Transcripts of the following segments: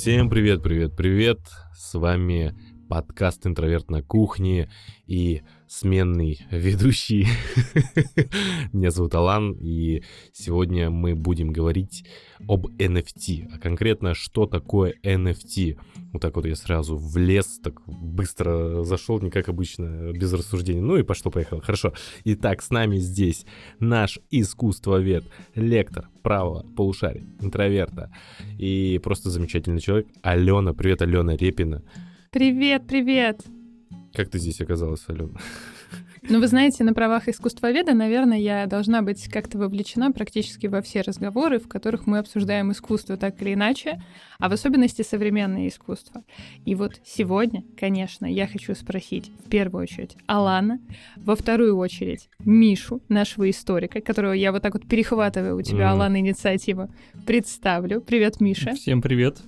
Всем привет, привет, привет! С вами подкаст «Интроверт на кухне» и сменный ведущий. Меня зовут Алан, и сегодня мы будем говорить об NFT, а конкретно, что такое NFT. Вот так вот я сразу влез, так быстро зашел, не как обычно, без рассуждений. Ну и пошло-поехало. Хорошо. Итак, с нами здесь наш искусствовед, лектор правого полушария, интроверта и просто замечательный человек Алена. Привет, Алена Репина. Привет, привет. Как ты здесь оказалась, Алена? Ну, вы знаете, на правах искусствоведа, наверное, я должна быть как-то вовлечена практически во все разговоры, в которых мы обсуждаем искусство так или иначе, а в особенности современное искусство. И вот сегодня, конечно, я хочу спросить в первую очередь Алана, во вторую очередь Мишу, нашего историка, которого я вот так вот перехватываю у тебя, mm. Алана, инициативу, представлю. Привет, Миша. Всем привет.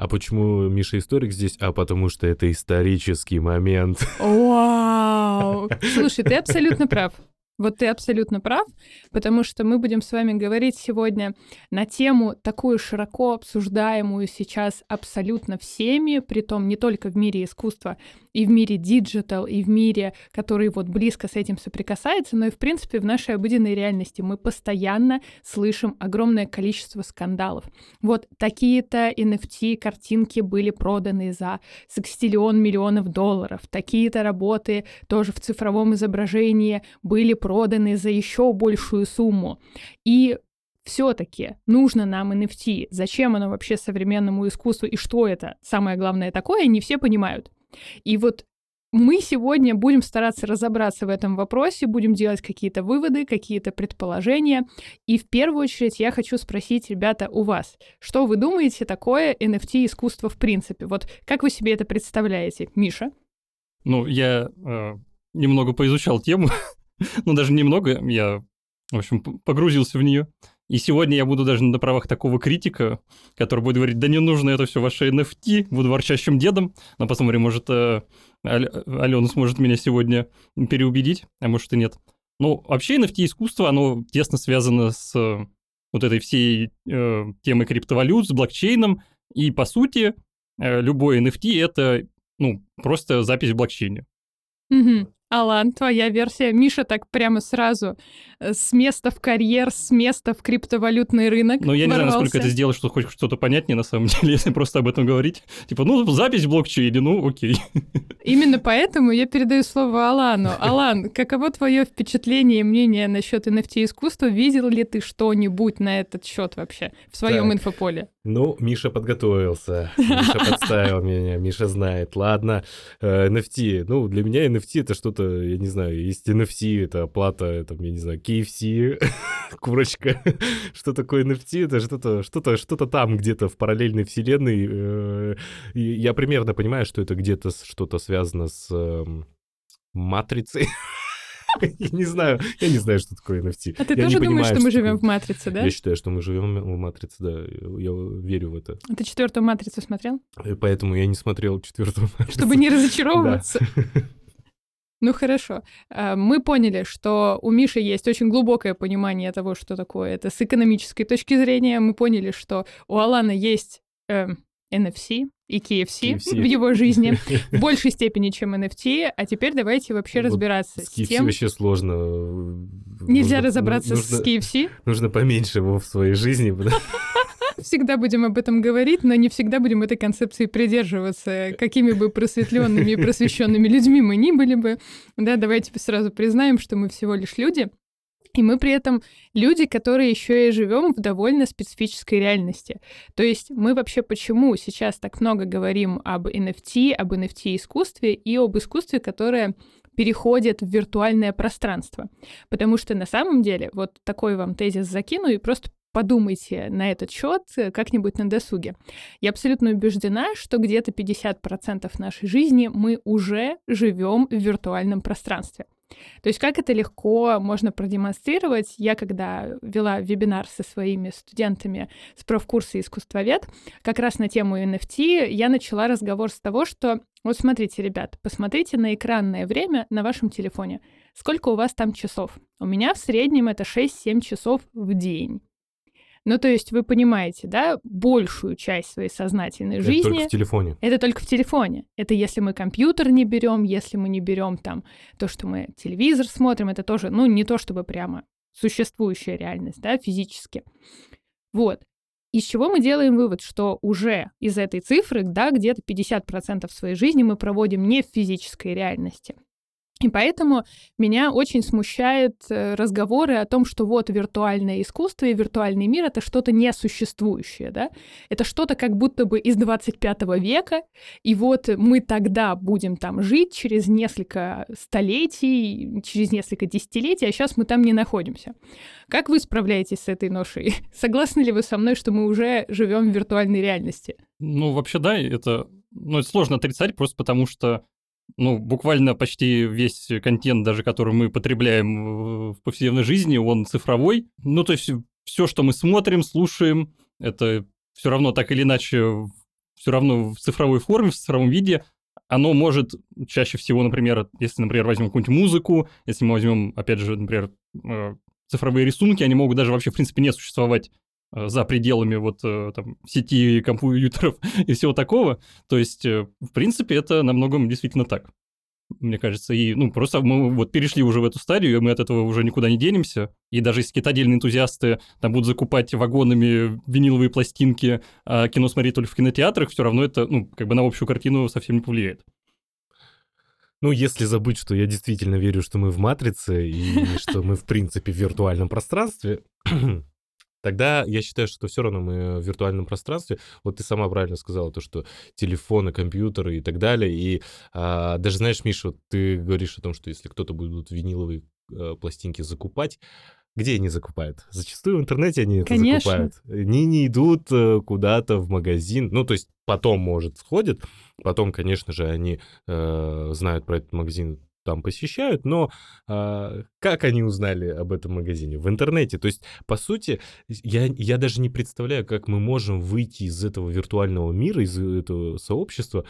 А почему Миша историк здесь? А потому что это исторический момент. Вау! Слушай, ты абсолютно прав. Вот ты абсолютно прав, потому что мы будем с вами говорить сегодня на тему такую широко обсуждаемую сейчас абсолютно всеми, притом не только в мире искусства, и в мире digital, и в мире, который вот близко с этим соприкасается, но и в принципе в нашей обыденной реальности мы постоянно слышим огромное количество скандалов. Вот такие-то NFT картинки были проданы за секстиллион миллионов долларов, такие-то работы тоже в цифровом изображении были проданы за еще большую сумму. И все-таки нужно нам NFT. Зачем оно вообще современному искусству и что это, самое главное, такое, не все понимают. И вот мы сегодня будем стараться разобраться в этом вопросе, будем делать какие-то выводы, какие-то предположения. И в первую очередь я хочу спросить, ребята, у вас, что вы думаете такое NFT искусство в принципе? Вот как вы себе это представляете, Миша? Ну, я э, немного поизучал тему, ну даже немного, я, в общем, погрузился в нее. И сегодня я буду даже на правах такого критика, который будет говорить, да не нужно это все ваше NFT, буду ворчащим дедом, но посмотрим, может, э, Алена сможет меня сегодня переубедить, а может и нет. Ну, вообще NFT искусство, оно тесно связано с э, вот этой всей э, темой криптовалют, с блокчейном, и, по сути, э, любой NFT — это, ну, просто запись в блокчейне. Угу. Алан, твоя версия. Миша так прямо сразу э, с места в карьер, с места в криптовалютный рынок. Ну, я не ворвался. знаю, насколько это сделать, что хоть что-то понятнее на самом деле, если просто об этом говорить. Типа, ну, запись в блокчейне, ну, окей. Именно поэтому я передаю слово Алану. Алан, каково твое впечатление и мнение насчет NFT искусства? Видел ли ты что-нибудь на этот счет вообще в своем инфополе? Ну, Миша подготовился. Миша подставил меня, Миша знает. Ладно, NFT. Ну, для меня NFT это что-то что, я не знаю, есть NFC, это оплата, там, я не знаю, KFC, курочка. что такое NFT? Это что-то, что-то, что-то там где-то в параллельной вселенной. Э, я примерно понимаю, что это где-то что-то связано с эм, матрицей. Я не знаю, я не знаю, что такое NFT. А ты я тоже думаешь, что мы живем в матрице, да? Я считаю, что мы живем в матрице, да. Я верю в это. А ты четвертую матрицу смотрел? И поэтому я не смотрел четвертую матрицу. Чтобы не разочаровываться. Ну хорошо. А, мы поняли, что у Миши есть очень глубокое понимание того, что такое это с экономической точки зрения. Мы поняли, что у Алана есть э, NFC и KFC, KFC в его жизни в большей степени, чем NFT. А теперь давайте вообще разбираться с, с тем... вообще сложно. Нельзя нужно, разобраться нужно, с KFC? Нужно поменьше его в своей жизни. Всегда будем об этом говорить, но не всегда будем этой концепции придерживаться, какими бы просветленными и просвещенными людьми мы ни были бы. Да, давайте сразу признаем, что мы всего лишь люди. И мы при этом люди, которые еще и живем в довольно специфической реальности. То есть мы вообще почему сейчас так много говорим об NFT, об NFT-искусстве и об искусстве, которое переходит в виртуальное пространство. Потому что на самом деле, вот такой вам тезис закину и просто подумайте на этот счет э, как-нибудь на досуге. Я абсолютно убеждена, что где-то 50% нашей жизни мы уже живем в виртуальном пространстве. То есть как это легко можно продемонстрировать? Я когда вела вебинар со своими студентами с профкурса искусствовед, как раз на тему NFT, я начала разговор с того, что вот смотрите, ребят, посмотрите на экранное время на вашем телефоне. Сколько у вас там часов? У меня в среднем это 6-7 часов в день. Ну, то есть вы понимаете, да, большую часть своей сознательной Это жизни. только в телефоне. Это только в телефоне. Это если мы компьютер не берем, если мы не берем там то, что мы телевизор смотрим, это тоже, ну, не то чтобы прямо существующая реальность, да, физически. Вот. Из чего мы делаем вывод, что уже из этой цифры, да, где-то 50% своей жизни мы проводим не в физической реальности. И поэтому меня очень смущают э, разговоры о том, что вот виртуальное искусство и виртуальный мир — это что-то несуществующее, да? Это что-то как будто бы из 25 века, и вот мы тогда будем там жить через несколько столетий, через несколько десятилетий, а сейчас мы там не находимся. Как вы справляетесь с этой ношей? Согласны ли вы со мной, что мы уже живем в виртуальной реальности? Ну, вообще, да, это, ну, это сложно отрицать, просто потому что ну, буквально почти весь контент, даже который мы потребляем в повседневной жизни, он цифровой. Ну, то есть все, что мы смотрим, слушаем, это все равно так или иначе, все равно в цифровой форме, в цифровом виде. Оно может чаще всего, например, если, например, возьмем какую-нибудь музыку, если мы возьмем, опять же, например, э, цифровые рисунки, они могут даже вообще, в принципе, не существовать за пределами вот э, там сети компьютеров и всего такого. То есть, э, в принципе, это на многом действительно так. Мне кажется, и ну просто мы вот перешли уже в эту стадию, и мы от этого уже никуда не денемся. И даже если какие-то отдельные энтузиасты там будут закупать вагонами виниловые пластинки, а кино смотреть только в кинотеатрах, все равно это, ну, как бы на общую картину совсем не повлияет. Ну, если забыть, что я действительно верю, что мы в матрице и что мы, в принципе, в виртуальном пространстве, тогда я считаю, что все равно мы в виртуальном пространстве. Вот ты сама правильно сказала, то, что телефоны, компьютеры и так далее. И а, даже знаешь, Миша, вот ты говоришь о том, что если кто-то будет виниловые а, пластинки закупать, где они закупают? Зачастую в интернете они это Конечно. закупают. Они не идут э, куда-то в магазин. Ну, то есть потом, может, сходят. Потом, конечно же, они э, знают про этот магазин там посещают, но а, как они узнали об этом магазине? В интернете. То есть, по сути, я, я даже не представляю, как мы можем выйти из этого виртуального мира, из этого сообщества.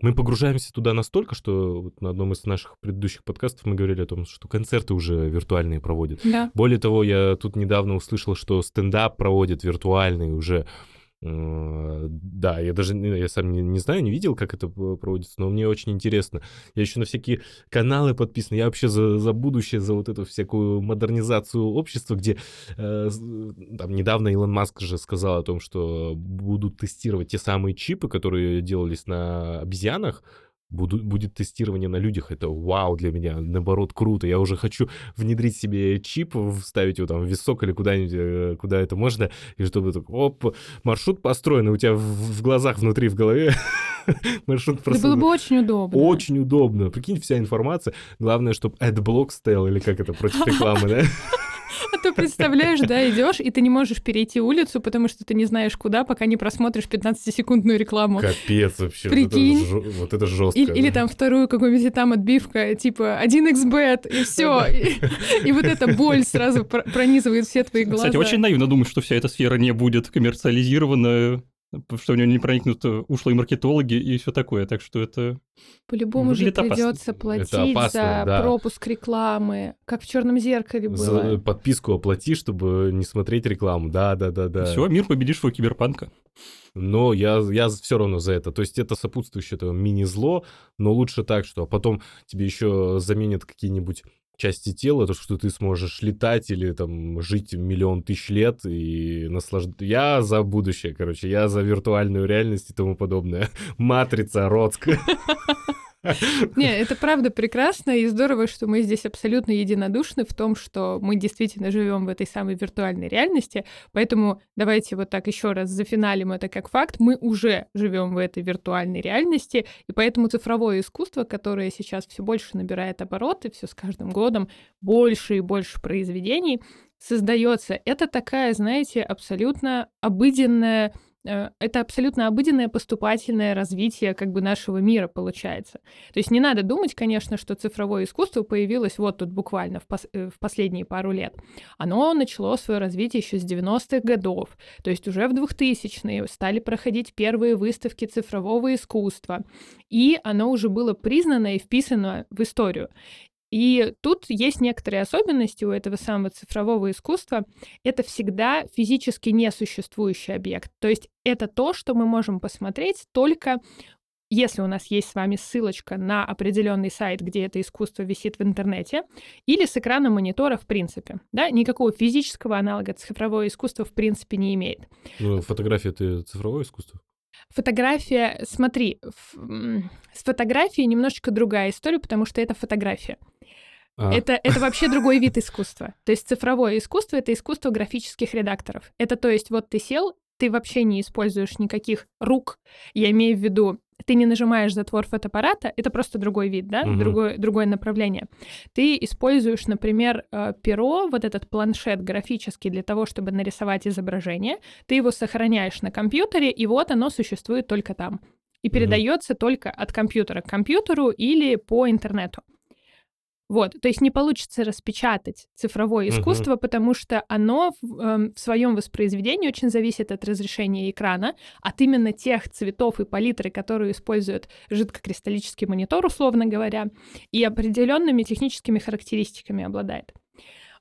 Мы погружаемся туда настолько, что вот на одном из наших предыдущих подкастов мы говорили о том, что концерты уже виртуальные проводят. Да. Более того, я тут недавно услышал, что стендап проводит виртуальный уже. Э, Да, я даже не- я сам не, не знаю, не видел, как это проводится, но мне очень интересно. Я еще на всякие каналы подписан. Я вообще за, за будущее, за вот эту всякую модернизацию общества, где э, там недавно Илон Маск же сказал о том, что будут тестировать те самые чипы, которые делались на обезьянах. Буду, будет тестирование на людях. Это вау для меня, наоборот, круто. Я уже хочу внедрить себе чип, вставить его там в висок или куда-нибудь, э, куда это можно, и чтобы так, оп, маршрут построен, и у тебя в, в глазах внутри, в голове маршрут Это просто... было бы очень удобно. Очень удобно. Прикинь, вся информация. Главное, чтобы AdBlock стоял, или как это, против рекламы, да? Представляешь, да, идешь, и ты не можешь перейти улицу, потому что ты не знаешь куда, пока не просмотришь 15-секундную рекламу. Капец вообще. вот это Прикинь. Вот это жестко. Или, или там вторую какую-нибудь там отбивка, типа 1xbet, и все. И, и вот эта боль сразу пр- пронизывает все твои глаза. Кстати, очень наивно думать, что вся эта сфера не будет коммерциализирована, что в нее не проникнут э, ушлые маркетологи и все такое. Так что это... По-любому же опасно. придется платить опасно, за да. пропуск рекламы, как в черном зеркале За было. подписку оплати, чтобы не смотреть рекламу. Да, да, да, да. Все, мир победившего киберпанка. Но я, я все равно за это. То есть это сопутствующее это мини-зло, но лучше так, что а потом тебе еще заменят какие-нибудь части тела, то, что ты сможешь летать или там жить миллион тысяч лет и наслаждаться. Я за будущее, короче, я за виртуальную реальность и тому подобное. Матрица, Роцк. Не, это правда прекрасно и здорово, что мы здесь абсолютно единодушны в том, что мы действительно живем в этой самой виртуальной реальности. Поэтому давайте вот так еще раз зафиналим это как факт. Мы уже живем в этой виртуальной реальности, и поэтому цифровое искусство, которое сейчас все больше набирает обороты, все с каждым годом больше и больше произведений создается. Это такая, знаете, абсолютно обыденная это абсолютно обыденное поступательное развитие как бы нашего мира получается. То есть не надо думать, конечно, что цифровое искусство появилось вот тут буквально в, пос- э, в последние пару лет. Оно начало свое развитие еще с 90-х годов. То есть уже в 2000-е стали проходить первые выставки цифрового искусства. И оно уже было признано и вписано в историю. И тут есть некоторые особенности у этого самого цифрового искусства. Это всегда физически несуществующий объект. То есть это то, что мы можем посмотреть только если у нас есть с вами ссылочка на определенный сайт, где это искусство висит в интернете, или с экрана монитора в принципе. Да? Никакого физического аналога цифровое искусство в принципе не имеет. Ну, фотография — это цифровое искусство? Фотография, смотри, с фотографией немножечко другая история, потому что это фотография. А. Это, это вообще другой вид искусства. То есть цифровое искусство — это искусство графических редакторов. Это то есть вот ты сел, ты вообще не используешь никаких рук. Я имею в виду ты не нажимаешь затвор фотоаппарата, это просто другой вид, да, угу. другое, другое направление. Ты используешь, например, э, перо, вот этот планшет графический для того, чтобы нарисовать изображение, ты его сохраняешь на компьютере, и вот оно существует только там. И передается угу. только от компьютера к компьютеру или по интернету. Вот, то есть не получится распечатать цифровое искусство, uh-huh. потому что оно в, э, в своем воспроизведении очень зависит от разрешения экрана, от именно тех цветов и палитры, которые использует жидкокристаллический монитор, условно говоря, и определенными техническими характеристиками обладает.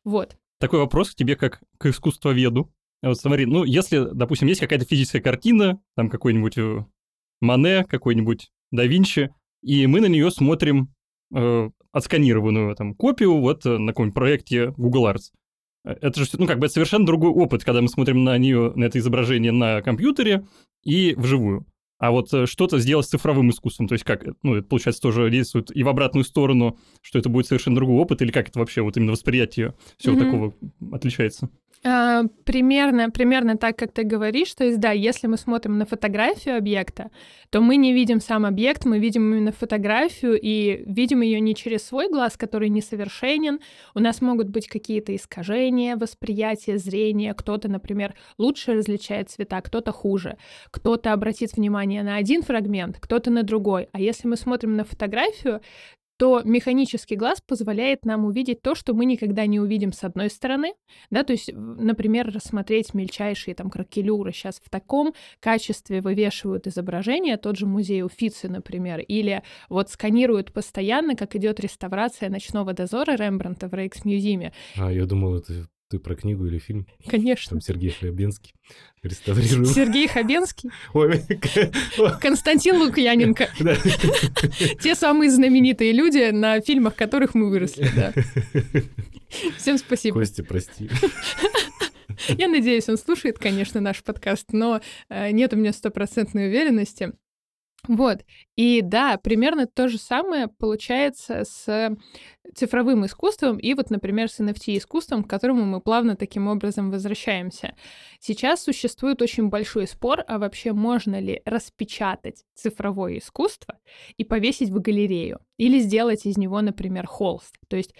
Вот. Такой вопрос к тебе как к искусствоведу. Вот смотри, ну, если, допустим, есть какая-то физическая картина, там какой-нибудь э, Мане, какой-нибудь да Винчи, и мы на нее смотрим э, отсканированную там копию вот э, на каком-нибудь проекте Google Arts. Э, это же, ну, как бы это совершенно другой опыт, когда мы смотрим на нее, на это изображение на компьютере и вживую. А вот э, что-то сделать с цифровым искусством, то есть как, ну, это, получается, тоже действует и в обратную сторону, что это будет совершенно другой опыт, или как это вообще, вот именно восприятие всего mm-hmm. такого отличается? А, примерно, примерно так, как ты говоришь, то есть, да, если мы смотрим на фотографию объекта, то мы не видим сам объект, мы видим именно фотографию и видим ее не через свой глаз, который несовершенен. У нас могут быть какие-то искажения восприятия, зрения. Кто-то, например, лучше различает цвета, кто-то хуже. Кто-то обратит внимание на один фрагмент, кто-то на другой. А если мы смотрим на фотографию, то механический глаз позволяет нам увидеть то, что мы никогда не увидим с одной стороны, да, то есть, например, рассмотреть мельчайшие там кракелюры сейчас в таком качестве вывешивают изображения, тот же музей Уфицы, например, или вот сканируют постоянно, как идет реставрация ночного дозора Рембранта в Рейкс-мюзиме. А, я думал, это ты про книгу или фильм? Конечно. Там Сергей Хабенский реставрирует. Сергей Хабенский? Константин Лукьяненко. Те самые знаменитые люди, на фильмах которых мы выросли, да. Всем спасибо. Костя, прости. Я надеюсь, он слушает, конечно, наш подкаст, но э, нет у меня стопроцентной уверенности. Вот. И да, примерно то же самое получается с цифровым искусством и вот, например, с NFT-искусством, к которому мы плавно таким образом возвращаемся. Сейчас существует очень большой спор, а вообще можно ли распечатать цифровое искусство и повесить в галерею или сделать из него, например, холст. То есть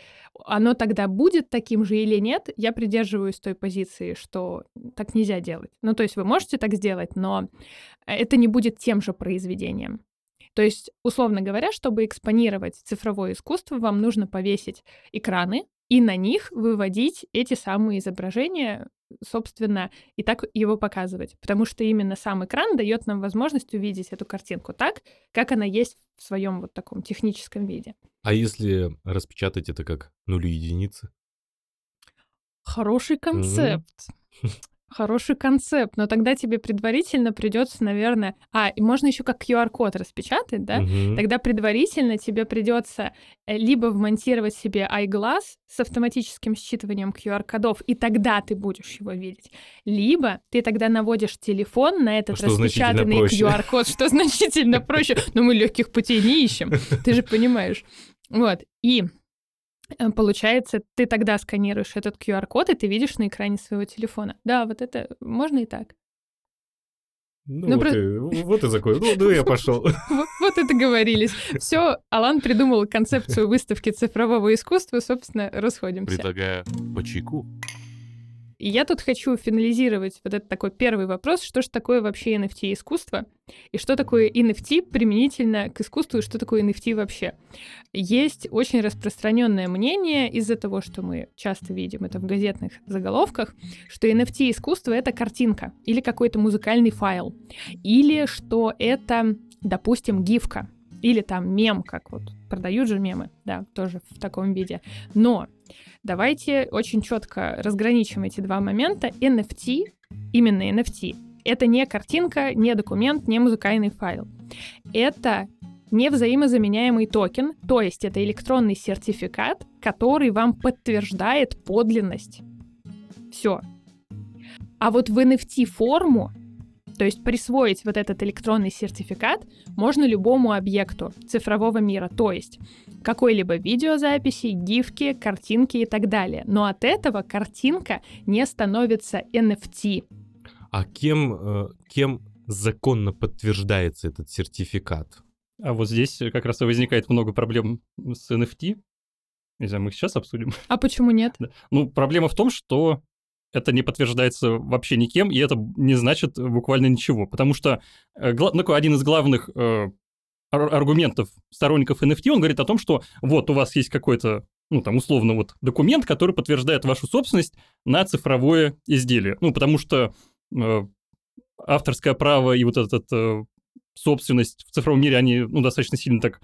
оно тогда будет таким же или нет, я придерживаюсь той позиции, что так нельзя делать. Ну, то есть вы можете так сделать, но это не будет тем же произведением. То есть, условно говоря, чтобы экспонировать цифровое искусство, вам нужно повесить экраны и на них выводить эти самые изображения, собственно, и так его показывать. Потому что именно сам экран дает нам возможность увидеть эту картинку так, как она есть в своем вот таком техническом виде. А если распечатать это как нули единицы? Хороший концепт. Mm-hmm. Хороший концепт, но тогда тебе предварительно придется, наверное... А, и можно еще как QR-код распечатать, да? Угу. Тогда предварительно тебе придется э, либо вмонтировать себе iGlass с автоматическим считыванием QR-кодов, и тогда ты будешь его видеть. Либо ты тогда наводишь телефон на этот что распечатанный QR-код, что значительно проще. Но мы легких путей не ищем, ты же понимаешь. Вот, и получается, ты тогда сканируешь этот QR-код, и ты видишь на экране своего телефона. Да, вот это можно и так. Ну, ну вот, про... и, вот и закон. Ну, ну я пошел. Вот, вот и договорились. Все, Алан придумал концепцию выставки цифрового искусства, собственно, расходимся. Предлагаю по чайку. И я тут хочу финализировать вот этот такой первый вопрос, что же такое вообще NFT-искусство, и что такое NFT применительно к искусству, и что такое NFT вообще. Есть очень распространенное мнение из-за того, что мы часто видим это в газетных заголовках, что NFT-искусство — это картинка или какой-то музыкальный файл, или что это, допустим, гифка, или там мем, как вот продают же мемы, да, тоже в таком виде. Но давайте очень четко разграничим эти два момента. NFT, именно NFT, это не картинка, не документ, не музыкальный файл. Это невзаимозаменяемый токен, то есть это электронный сертификат, который вам подтверждает подлинность. Все. А вот в NFT-форму, то есть присвоить вот этот электронный сертификат, можно любому объекту цифрового мира, то есть какой-либо видеозаписи, гифки, картинки и так далее. Но от этого картинка не становится NFT. А кем, э, кем законно подтверждается этот сертификат? А вот здесь как раз и возникает много проблем с NFT. Не знаю, мы их сейчас обсудим. А почему нет? Да. Ну, проблема в том, что это не подтверждается вообще никем, и это не значит буквально ничего. Потому что э, ну, один из главных э, аргументов сторонников NFT, он говорит о том, что вот у вас есть какой-то, ну, там, условно, вот документ, который подтверждает вашу собственность на цифровое изделие. Ну, потому что э, авторское право и вот этот э, собственность в цифровом мире, они, ну, достаточно сильно так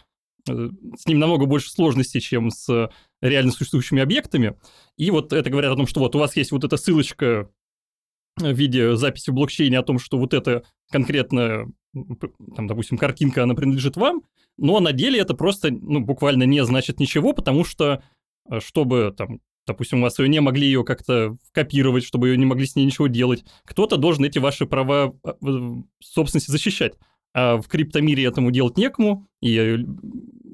с ним намного больше сложностей, чем с реально существующими объектами. И вот это говорят о том, что вот у вас есть вот эта ссылочка в виде записи в блокчейне о том, что вот это конкретно, там, допустим, картинка, она принадлежит вам, но на деле это просто, ну, буквально не значит ничего, потому что, э, чтобы, там, допустим, у вас ее не могли ее как-то копировать, чтобы ее не могли с ней ничего делать, кто-то должен эти ваши права э, собственности защищать. А в криптомире этому делать некому, и э,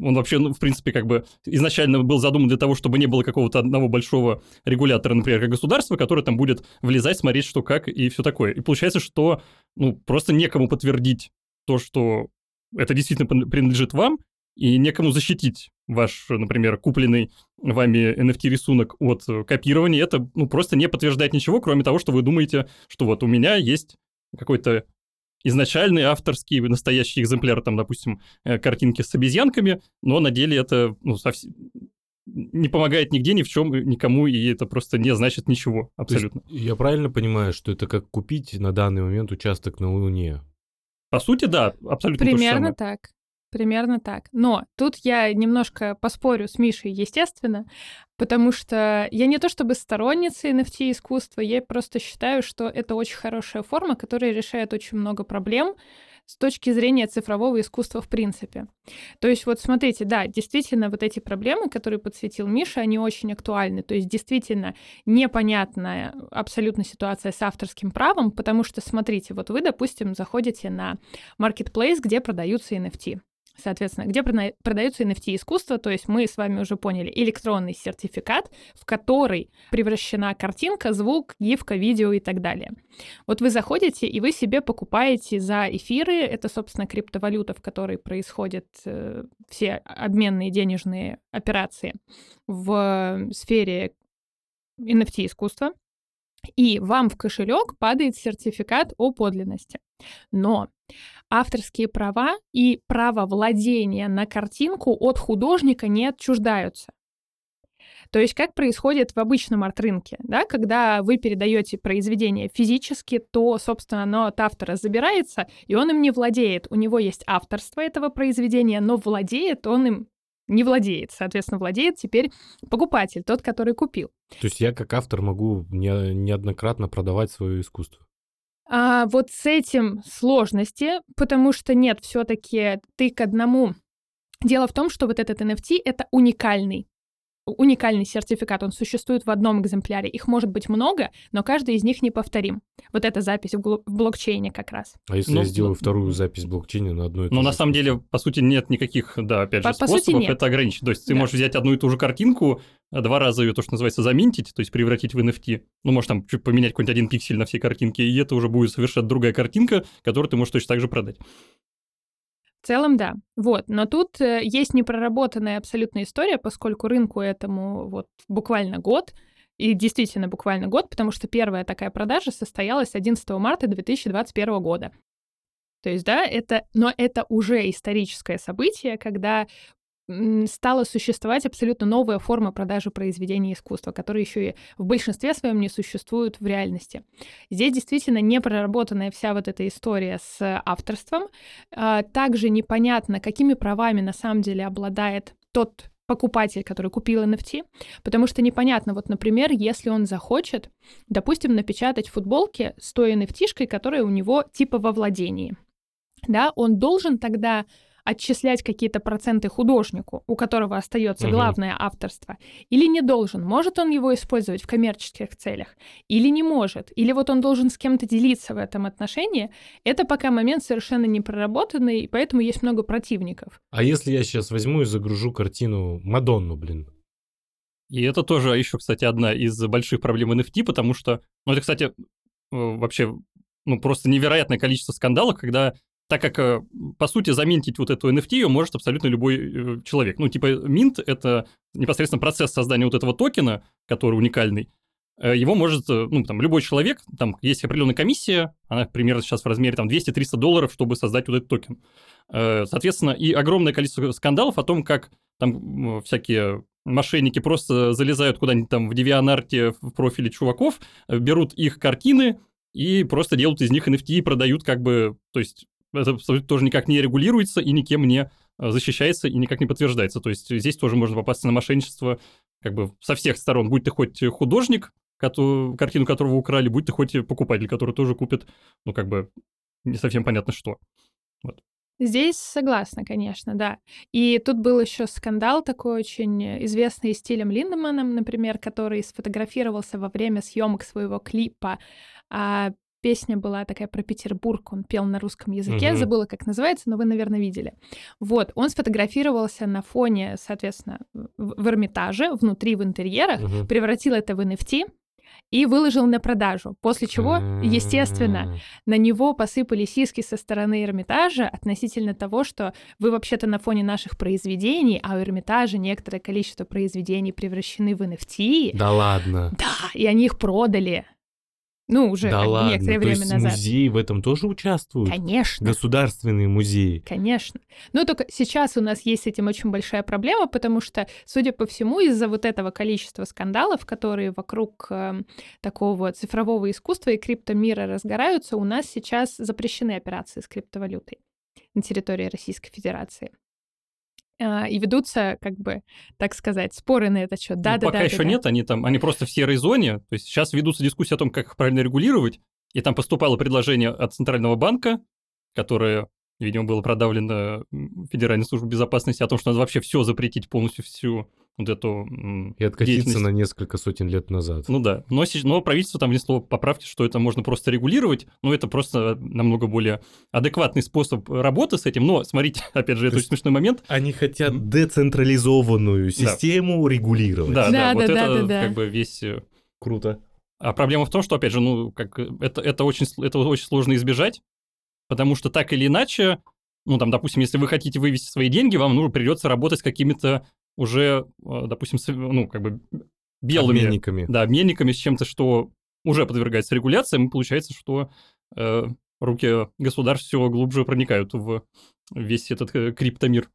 он вообще, ну, в принципе, как бы изначально был задуман для того, чтобы не было какого-то одного большого регулятора, например, как государство, которое там будет влезать, смотреть, что как и все такое. И получается, что ну, просто некому подтвердить то, что это действительно принадлежит вам, и некому защитить ваш, например, купленный вами NFT-рисунок от копирования. Это ну, просто не подтверждает ничего, кроме того, что вы думаете, что вот у меня есть какой-то изначальный авторский настоящий экземпляр, там, допустим, э, картинки с обезьянками, но на деле это ну, совсем не помогает нигде, ни в чем, никому, и это просто не значит ничего абсолютно. я правильно понимаю, что это как купить на данный момент участок на Луне? По сути, да, абсолютно Примерно так. Примерно так. Но тут я немножко поспорю с Мишей, естественно, потому что я не то чтобы сторонница NFT искусства, я просто считаю, что это очень хорошая форма, которая решает очень много проблем, с точки зрения цифрового искусства в принципе. То есть вот смотрите, да, действительно вот эти проблемы, которые подсветил Миша, они очень актуальны. То есть действительно непонятная абсолютно ситуация с авторским правом, потому что смотрите, вот вы, допустим, заходите на marketplace, где продаются NFT. Соответственно, где продаются NFT искусство, то есть мы с вами уже поняли электронный сертификат, в который превращена картинка, звук, гифка, видео и так далее. Вот вы заходите и вы себе покупаете за эфиры, это, собственно, криптовалюта, в которой происходят э, все обменные денежные операции в сфере NFT искусства, и вам в кошелек падает сертификат о подлинности. Но авторские права и право владения на картинку от художника не отчуждаются. То есть как происходит в обычном арт-рынке, да, когда вы передаете произведение физически, то, собственно, оно от автора забирается, и он им не владеет. У него есть авторство этого произведения, но владеет он им не владеет. Соответственно, владеет теперь покупатель, тот, который купил. То есть я как автор могу не, неоднократно продавать свое искусство? А вот с этим сложности, потому что нет, все-таки ты к одному. Дело в том, что вот этот NFT это уникальный уникальный сертификат, он существует в одном экземпляре. Их может быть много, но каждый из них неповторим. Вот эта запись в, в блокчейне как раз. А если ну, я сделаю вторую запись в блокчейне на одной и Ну, на самом деле, по сути, нет никаких, да, опять же, по, способов по сути, нет. это ограничить. То есть ты да. можешь взять одну и ту же картинку, два раза ее, то, что называется, заминтить, то есть превратить в NFT. Ну, можешь там чуть поменять какой-нибудь один пиксель на все картинки, и это уже будет совершенно другая картинка, которую ты можешь точно так же продать. В целом, да. Вот. Но тут э, есть непроработанная абсолютная история, поскольку рынку этому вот буквально год, и действительно буквально год, потому что первая такая продажа состоялась 11 марта 2021 года. То есть, да, это, но это уже историческое событие, когда стала существовать абсолютно новая форма продажи произведений искусства, которые еще и в большинстве своем не существуют в реальности. Здесь действительно не проработанная вся вот эта история с авторством. А, также непонятно, какими правами на самом деле обладает тот покупатель, который купил NFT, потому что непонятно, вот, например, если он захочет, допустим, напечатать футболки с той NFT-шкой, которая у него типа во владении, да, он должен тогда отчислять какие-то проценты художнику, у которого остается главное авторство, или не должен? Может он его использовать в коммерческих целях, или не может? Или вот он должен с кем-то делиться в этом отношении? Это пока момент совершенно не проработанный, и поэтому есть много противников. А если я сейчас возьму и загружу картину Мадонну, блин? И это тоже еще, кстати, одна из больших проблем NFT, потому что, ну, это, кстати, э, вообще, ну, просто невероятное количество скандалов, когда, так как, э, по сути, заминтить вот эту NFT ее может абсолютно любой э, человек. Ну, типа, mint — это непосредственно процесс создания вот этого токена, который уникальный, Э, его может, ну, там, любой человек, там, есть определенная комиссия, она примерно сейчас в размере, там, 200-300 долларов, чтобы создать вот этот токен. Соответственно, и огромное количество скандалов о том, как там всякие мошенники просто залезают куда-нибудь там в DeviantArt в профиле чуваков, берут их картины и просто делают из них NFT и продают как бы, то есть это тоже никак не регулируется и никем не э, защищается и никак не подтверждается. То есть здесь тоже можно попасться на мошенничество как бы со всех сторон, будь ты хоть художник, кото- картину которого украли, будь ты хоть покупатель, который тоже купит, ну, как бы, не совсем понятно что. Здесь согласна, конечно, да. И тут был еще скандал такой очень известный стилем Линдеманом, например, который сфотографировался во время съемок своего клипа. А песня была такая про Петербург, он пел на русском языке, Мгм. забыла, как называется, но вы, наверное, видели. Вот, он сфотографировался на фоне, соответственно, в, в Эрмитаже, внутри, в интерьерах, Мгм. превратил это в NFT и выложил на продажу. После чего, естественно, на него посыпали сиски со стороны Эрмитажа относительно того, что вы вообще-то на фоне наших произведений, а у Эрмитажа некоторое количество произведений превращены в NFT. Да ладно. Да, и они их продали. Ну, уже да как ладно. некоторое То время есть назад. музеи в этом тоже участвуют? Конечно. Государственные музеи. Конечно. Но только сейчас у нас есть с этим очень большая проблема, потому что, судя по всему, из-за вот этого количества скандалов, которые вокруг э, такого цифрового искусства и криптомира разгораются, у нас сейчас запрещены операции с криптовалютой на территории Российской Федерации. А, И ведутся, как бы, так сказать, споры на этот счет. Да, Ну, да, пока да. еще да, да. нет, они там, они просто в серой зоне. То есть сейчас ведутся дискуссии о том, как их правильно регулировать. И там поступало предложение от Центрального банка, которое, видимо, было продавлено Федеральной службой безопасности, о том, что надо вообще все запретить, полностью всю вот эту И откатиться деятельность. на несколько сотен лет назад. Ну да, но, но правительство там внесло поправки, что это можно просто регулировать, но это просто намного более адекватный способ работы с этим. Но смотрите, опять же, это То очень смешной момент. Они хотят децентрализованную систему регулировать. Да, да, Да, вот да, да, это да, да. как бы весь э, Круто. А проблема в том, что, опять же, ну, как э, это, это, очень, это очень сложно избежать, потому что так или иначе, ну, там, допустим, если вы хотите вывести свои деньги, вам ну, придется работать с какими-то уже, э, допустим, с- ну, как бы белыми Обменниками. да, обменниками, с чем-то, что уже подвергается регуляциям, и получается, что э, руки государств все глубже проникают в весь этот э, криптомир.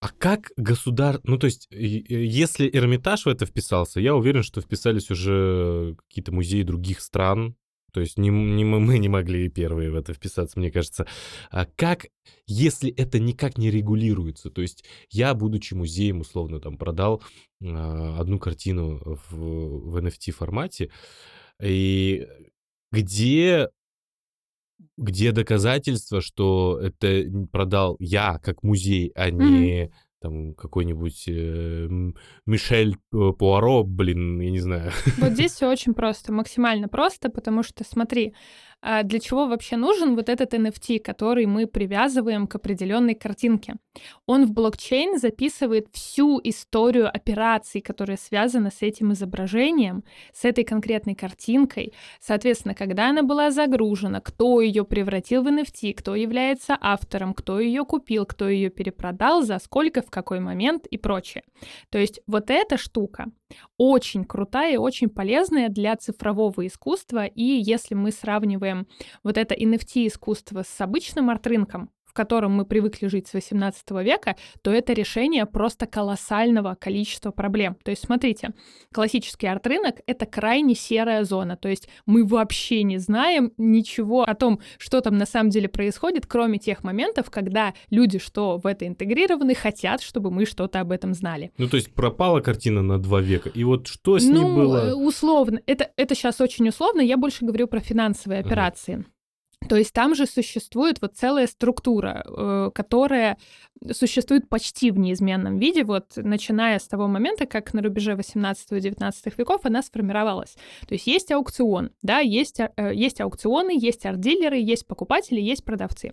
А как государ... Ну, то есть, если Эрмитаж в это вписался, я уверен, что вписались уже какие-то музеи других стран. То есть не, не мы, мы не могли первые в это вписаться, мне кажется. А как, если это никак не регулируется? То есть я, будучи музеем, условно, там, продал а, одну картину в, в NFT формате, и где где доказательства, что это продал я как музей, а не там какой-нибудь э, Мишель Пуаро, блин, я не знаю. Вот здесь все очень просто, максимально просто, потому что, смотри, для чего вообще нужен вот этот NFT, который мы привязываем к определенной картинке? Он в блокчейн записывает всю историю операций, которые связаны с этим изображением, с этой конкретной картинкой. Соответственно, когда она была загружена, кто ее превратил в NFT, кто является автором, кто ее купил, кто ее перепродал, за сколько, в какой момент и прочее. То есть вот эта штука, очень крутая и очень полезная для цифрового искусства. И если мы сравниваем вот это NFT-искусство с обычным арт-рынком, котором мы привыкли жить с 18 века, то это решение просто колоссального количества проблем. То есть, смотрите, классический арт-рынок — это крайне серая зона, то есть мы вообще не знаем ничего о том, что там на самом деле происходит, кроме тех моментов, когда люди, что в это интегрированы, хотят, чтобы мы что-то об этом знали. Ну, то есть пропала картина на два века, и вот что с ней ну, было? условно, это, это сейчас очень условно, я больше говорю про финансовые операции. То есть там же существует вот целая структура, э, которая существует почти в неизменном виде, вот начиная с того момента, как на рубеже 18-19 веков она сформировалась. То есть есть аукцион, да, есть, э, есть аукционы, есть арт-дилеры, есть покупатели, есть продавцы.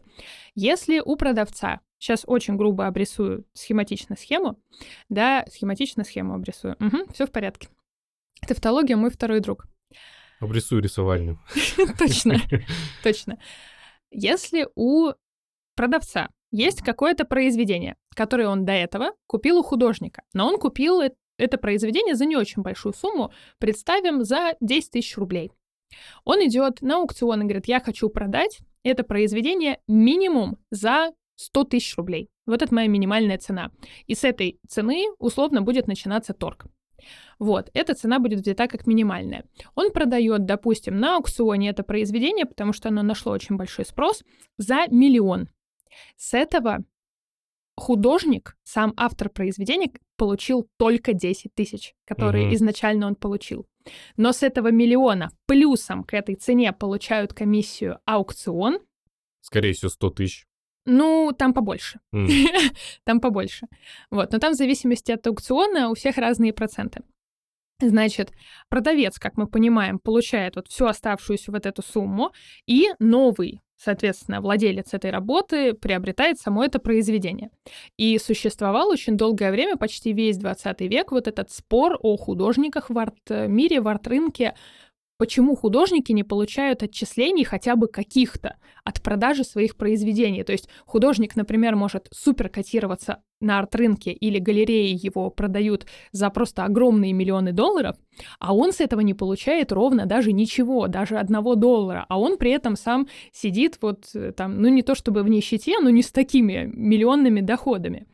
Если у продавца Сейчас очень грубо обрисую схематично схему. Да, схематично схему обрисую. Угу, все в порядке. Тавтология мой второй друг. Обрисую рисовальным. Точно, точно. Если у продавца есть какое-то произведение, которое он до этого купил у художника, но он купил это произведение за не очень большую сумму, представим, за 10 тысяч рублей. Он идет на аукцион и говорит, я хочу продать это произведение минимум за 100 тысяч рублей. Вот это моя минимальная цена. И с этой цены условно будет начинаться торг. Вот, эта цена будет взята как минимальная. Он продает, допустим, на аукционе это произведение, потому что оно нашло очень большой спрос, за миллион. С этого художник, сам автор произведения, получил только 10 тысяч, которые угу. изначально он получил. Но с этого миллиона плюсом к этой цене получают комиссию аукцион. Скорее всего, 100 тысяч. Ну, там побольше. Mm. там побольше. Вот. Но там в зависимости от аукциона у всех разные проценты. Значит, продавец, как мы понимаем, получает вот всю оставшуюся вот эту сумму, и новый, соответственно, владелец этой работы приобретает само это произведение. И существовал очень долгое время, почти весь 20 век, вот этот спор о художниках в арт-мире, в арт-рынке, почему художники не получают отчислений хотя бы каких-то от продажи своих произведений. То есть художник, например, может супер котироваться на арт-рынке или галереи его продают за просто огромные миллионы долларов, а он с этого не получает ровно даже ничего, даже одного доллара, а он при этом сам сидит вот э, там, ну не то чтобы в нищете, но не с такими миллионными доходами.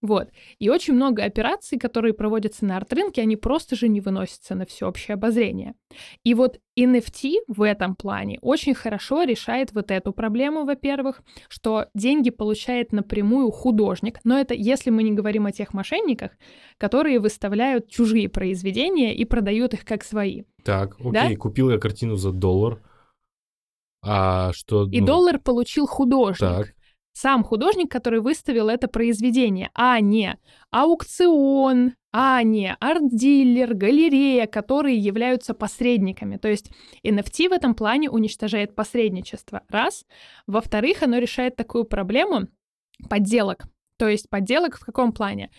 Вот. И очень много операций, которые проводятся на арт-рынке, они просто же не выносятся на всеобщее обозрение. И вот NFT в этом плане очень хорошо решает вот эту проблему, во-первых, что деньги получает напрямую художник, но это если мы не говорим о тех мошенниках, которые выставляют чужие произведения и продают их как свои. Так, окей, да? купил я картину за доллар, а что... И ну... доллар получил художник. Так сам художник, который выставил это произведение, а не аукцион, а не арт-дилер, галерея, которые являются посредниками. То есть NFT в этом плане уничтожает посредничество. Раз. Во-вторых, оно решает такую проблему подделок. То есть подделок в каком плане?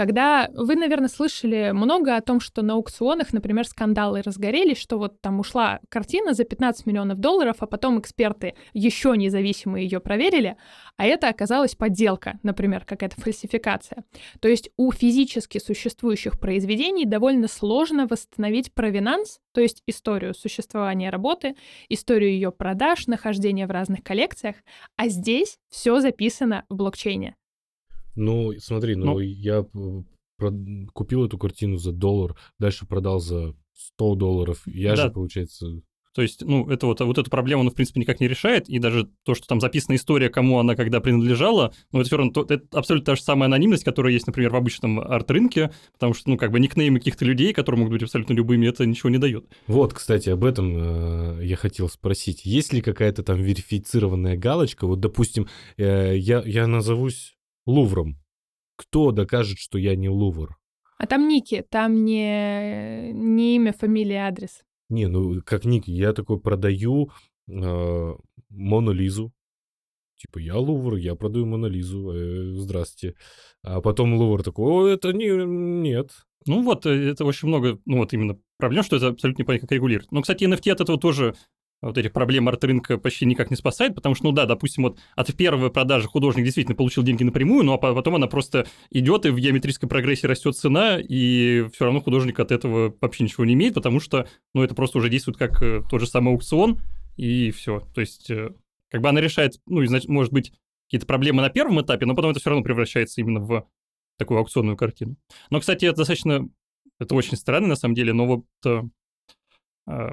Когда вы, наверное, слышали много о том, что на аукционах, например, скандалы разгорелись, что вот там ушла картина за 15 миллионов долларов, а потом эксперты еще независимые ее проверили, а это оказалась подделка, например, какая-то фальсификация. То есть у физически существующих произведений довольно сложно восстановить провинанс, то есть историю существования работы, историю ее продаж, нахождения в разных коллекциях, а здесь все записано в блокчейне. Ну, смотри, ну, ну я купил эту картину за доллар, дальше продал за 100 долларов. Я да. же, получается... То есть, ну, это вот, вот эту проблему, ну, в принципе, никак не решает, и даже то, что там записана история, кому она когда принадлежала, ну, это все равно, то, это абсолютно та же самая анонимность, которая есть, например, в обычном арт-рынке, потому что, ну, как бы никнеймы каких-то людей, которые могут быть абсолютно любыми, это ничего не дает. Вот, кстати, об этом э, я хотел спросить. Есть ли какая-то там верифицированная галочка? Вот, допустим, э, я, я назовусь Лувром. Кто докажет, что я не Лувр? А там ники, там не, не имя, фамилия, адрес. Не, ну как ники, я такой продаю э, Монолизу. Типа, я Лувр, я продаю Монолизу, э, здрасте. А потом Лувр такой, о, это не, нет. Ну вот, э, это очень много, ну вот именно проблем, что это абсолютно непонятно, как регулировать. Но, кстати, NFT от этого тоже вот этих проблем арт-рынка почти никак не спасает, потому что, ну да, допустим, вот от первой продажи художник действительно получил деньги напрямую, ну а потом она просто идет, и в геометрическом прогрессе растет цена, и все равно художник от этого вообще ничего не имеет, потому что, ну, это просто уже действует как э, тот же самый аукцион, и все. То есть, э, как бы она решает, ну, значит, может быть, какие-то проблемы на первом этапе, но потом это все равно превращается именно в такую аукционную картину. Но, кстати, это достаточно, это очень странно на самом деле, но вот, э, э,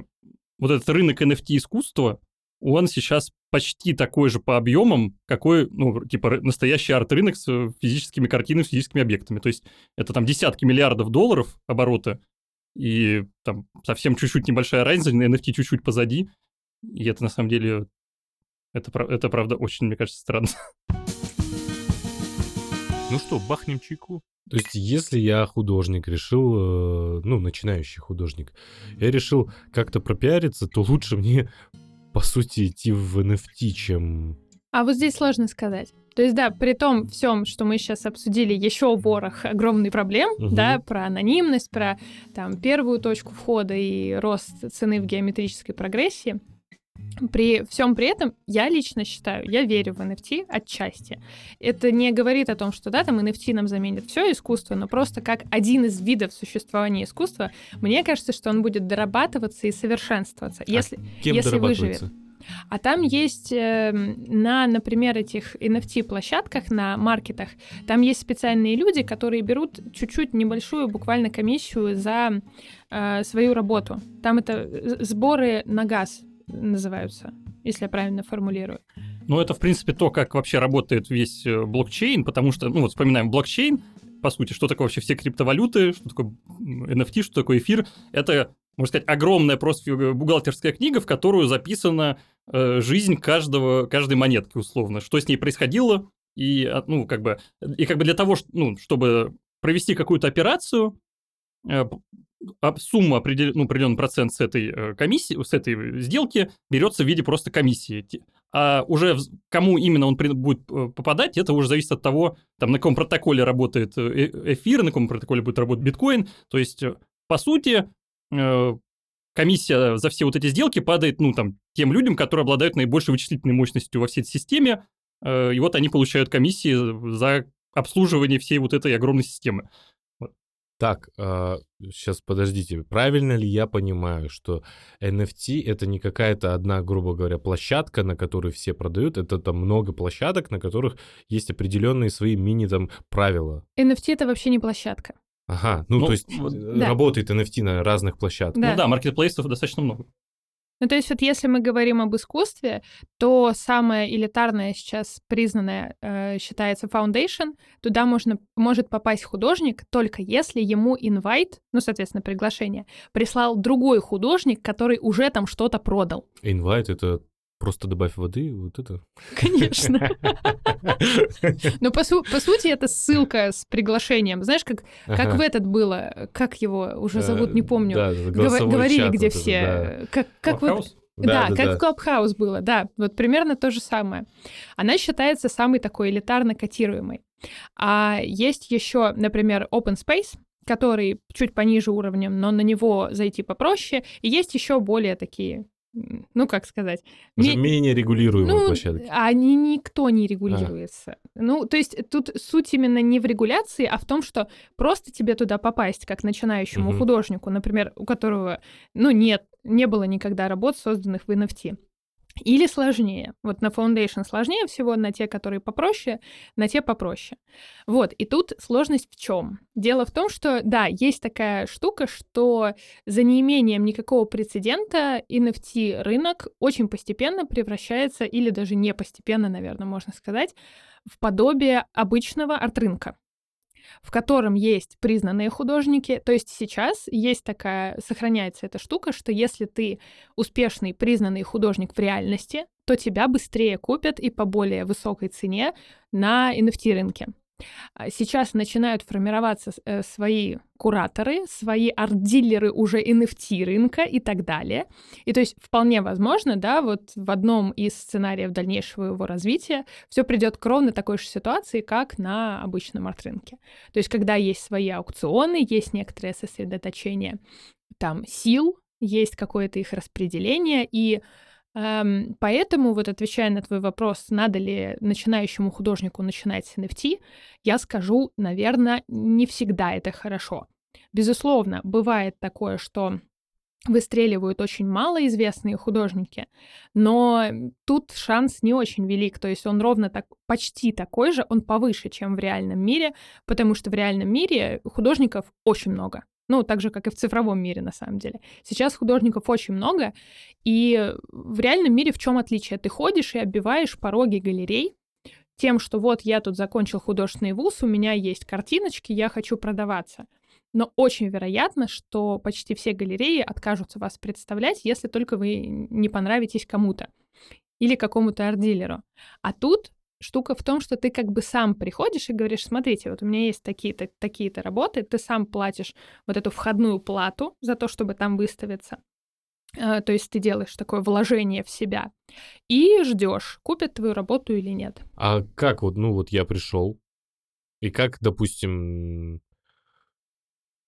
вот этот рынок NFT искусства, он сейчас почти такой же по объемам, какой, ну, типа, настоящий арт-рынок с физическими картинами, с физическими объектами. То есть это там десятки миллиардов долларов оборота, и там совсем чуть-чуть небольшая разница, NFT чуть-чуть позади, и это на самом деле, это, это правда очень, мне кажется, странно. Ну что, бахнем чайку? То есть, если я художник, решил, э, ну, начинающий художник, я решил как-то пропиариться, то лучше мне по сути, идти в NFT, чем... А вот здесь сложно сказать. То есть, да, при том всем, что мы сейчас обсудили, еще ворох огромный проблем, угу. да, про анонимность, про там первую точку входа и рост цены в геометрической прогрессии. При всем при этом я лично считаю, я верю в NFT отчасти. Это не говорит о том, что да, там NFT нам заменит все искусство, но просто как один из видов существования искусства, мне кажется, что он будет дорабатываться и совершенствоваться, а если, кем если выживет. А там есть э, на, например, этих NFT-площадках, на маркетах, там есть специальные люди, которые берут чуть-чуть небольшую буквально комиссию за э, свою работу. Там это э, сборы на газ называются, если я правильно формулирую. Ну, это, в принципе, то, как вообще работает весь э, блокчейн, потому что, ну, вот вспоминаем блокчейн, по сути, что такое вообще все криптовалюты, что такое NFT, что такое эфир. Это, можно сказать, огромная просто бухгалтерская книга, в которую записана э, жизнь каждого, каждой монетки, условно, что с ней происходило, и, а, ну, как бы, и как бы для того, ну, чтобы провести какую-то операцию, э, сумма, определ... ну, определенный процент с этой э, комиссии, с этой сделки берется в виде просто комиссии. А уже кому именно он будет э, попадать, это уже зависит от того, там, на каком протоколе работает э, эфир, на каком протоколе будет работать биткоин. То есть, по сути, комиссия за все вот эти сделки падает, ну, там, тем людям, которые обладают наибольшей вычислительной мощностью во всей этой системе, и вот они получают комиссии за обслуживание всей вот этой огромной системы. Так, а, сейчас подождите, правильно ли я понимаю, что NFT это не какая-то одна, грубо говоря, площадка, на которой все продают, это там много площадок, на которых есть определенные свои мини там правила. NFT это вообще не площадка. Ага, ну, ну то есть э, да. работает NFT на разных площадках. Да. Ну да, маркетплейсов достаточно много. Ну, то есть вот если мы говорим об искусстве, то самое элитарное сейчас признанное э, считается foundation. Туда можно, может попасть художник только если ему инвайт, ну, соответственно, приглашение, прислал другой художник, который уже там что-то продал. Инвайт — это Просто добавь воды, вот это. Конечно. Но по, су- по сути это ссылка с приглашением. Знаешь, как, как в этот было, как его уже зовут, не помню. Да, Говорили, где все. Как, как вот... Да, да, как да. в Клабхаус было, да, вот примерно то же самое. Она считается самой такой элитарно котируемой. А есть еще, например, Open Space, который чуть пониже уровнем, но на него зайти попроще. И есть еще более такие ну, как сказать... Уже ме... менее регулируемые ну, площадки. Они никто не регулируется. А. Ну, то есть тут суть именно не в регуляции, а в том, что просто тебе туда попасть, как начинающему угу. художнику, например, у которого, ну, нет, не было никогда работ, созданных в NFT. Или сложнее. Вот на Foundation сложнее всего, на те, которые попроще, на те попроще. Вот, и тут сложность в чем? Дело в том, что, да, есть такая штука, что за неимением никакого прецедента NFT рынок очень постепенно превращается, или даже не постепенно, наверное, можно сказать, в подобие обычного арт-рынка в котором есть признанные художники. То есть сейчас есть такая, сохраняется эта штука, что если ты успешный, признанный художник в реальности, то тебя быстрее купят и по более высокой цене на NFT-рынке. А сейчас начинают формироваться э, свои кураторы, свои арт-дилеры уже NFT рынка и так далее. И то есть вполне возможно, да, вот в одном из сценариев дальнейшего его развития все придет к ровно такой же ситуации, как на обычном арт-рынке. То есть когда есть свои аукционы, есть некоторое сосредоточение там сил, есть какое-то их распределение, и поэтому, вот отвечая на твой вопрос, надо ли начинающему художнику начинать с NFT, я скажу, наверное, не всегда это хорошо. Безусловно, бывает такое, что выстреливают очень малоизвестные художники, но тут шанс не очень велик, то есть он ровно так, почти такой же, он повыше, чем в реальном мире, потому что в реальном мире художников очень много. Ну, так же, как и в цифровом мире, на самом деле. Сейчас художников очень много, и в реальном мире в чем отличие? Ты ходишь и оббиваешь пороги галерей тем, что вот я тут закончил художественный вуз, у меня есть картиночки, я хочу продаваться но очень вероятно, что почти все галереи откажутся вас представлять, если только вы не понравитесь кому-то или какому-то арт-дилеру. А тут штука в том, что ты как бы сам приходишь и говоришь, смотрите, вот у меня есть такие-то такие работы, ты сам платишь вот эту входную плату за то, чтобы там выставиться. А, то есть ты делаешь такое вложение в себя и ждешь, купят твою работу или нет. А как вот, ну вот я пришел, и как, допустим,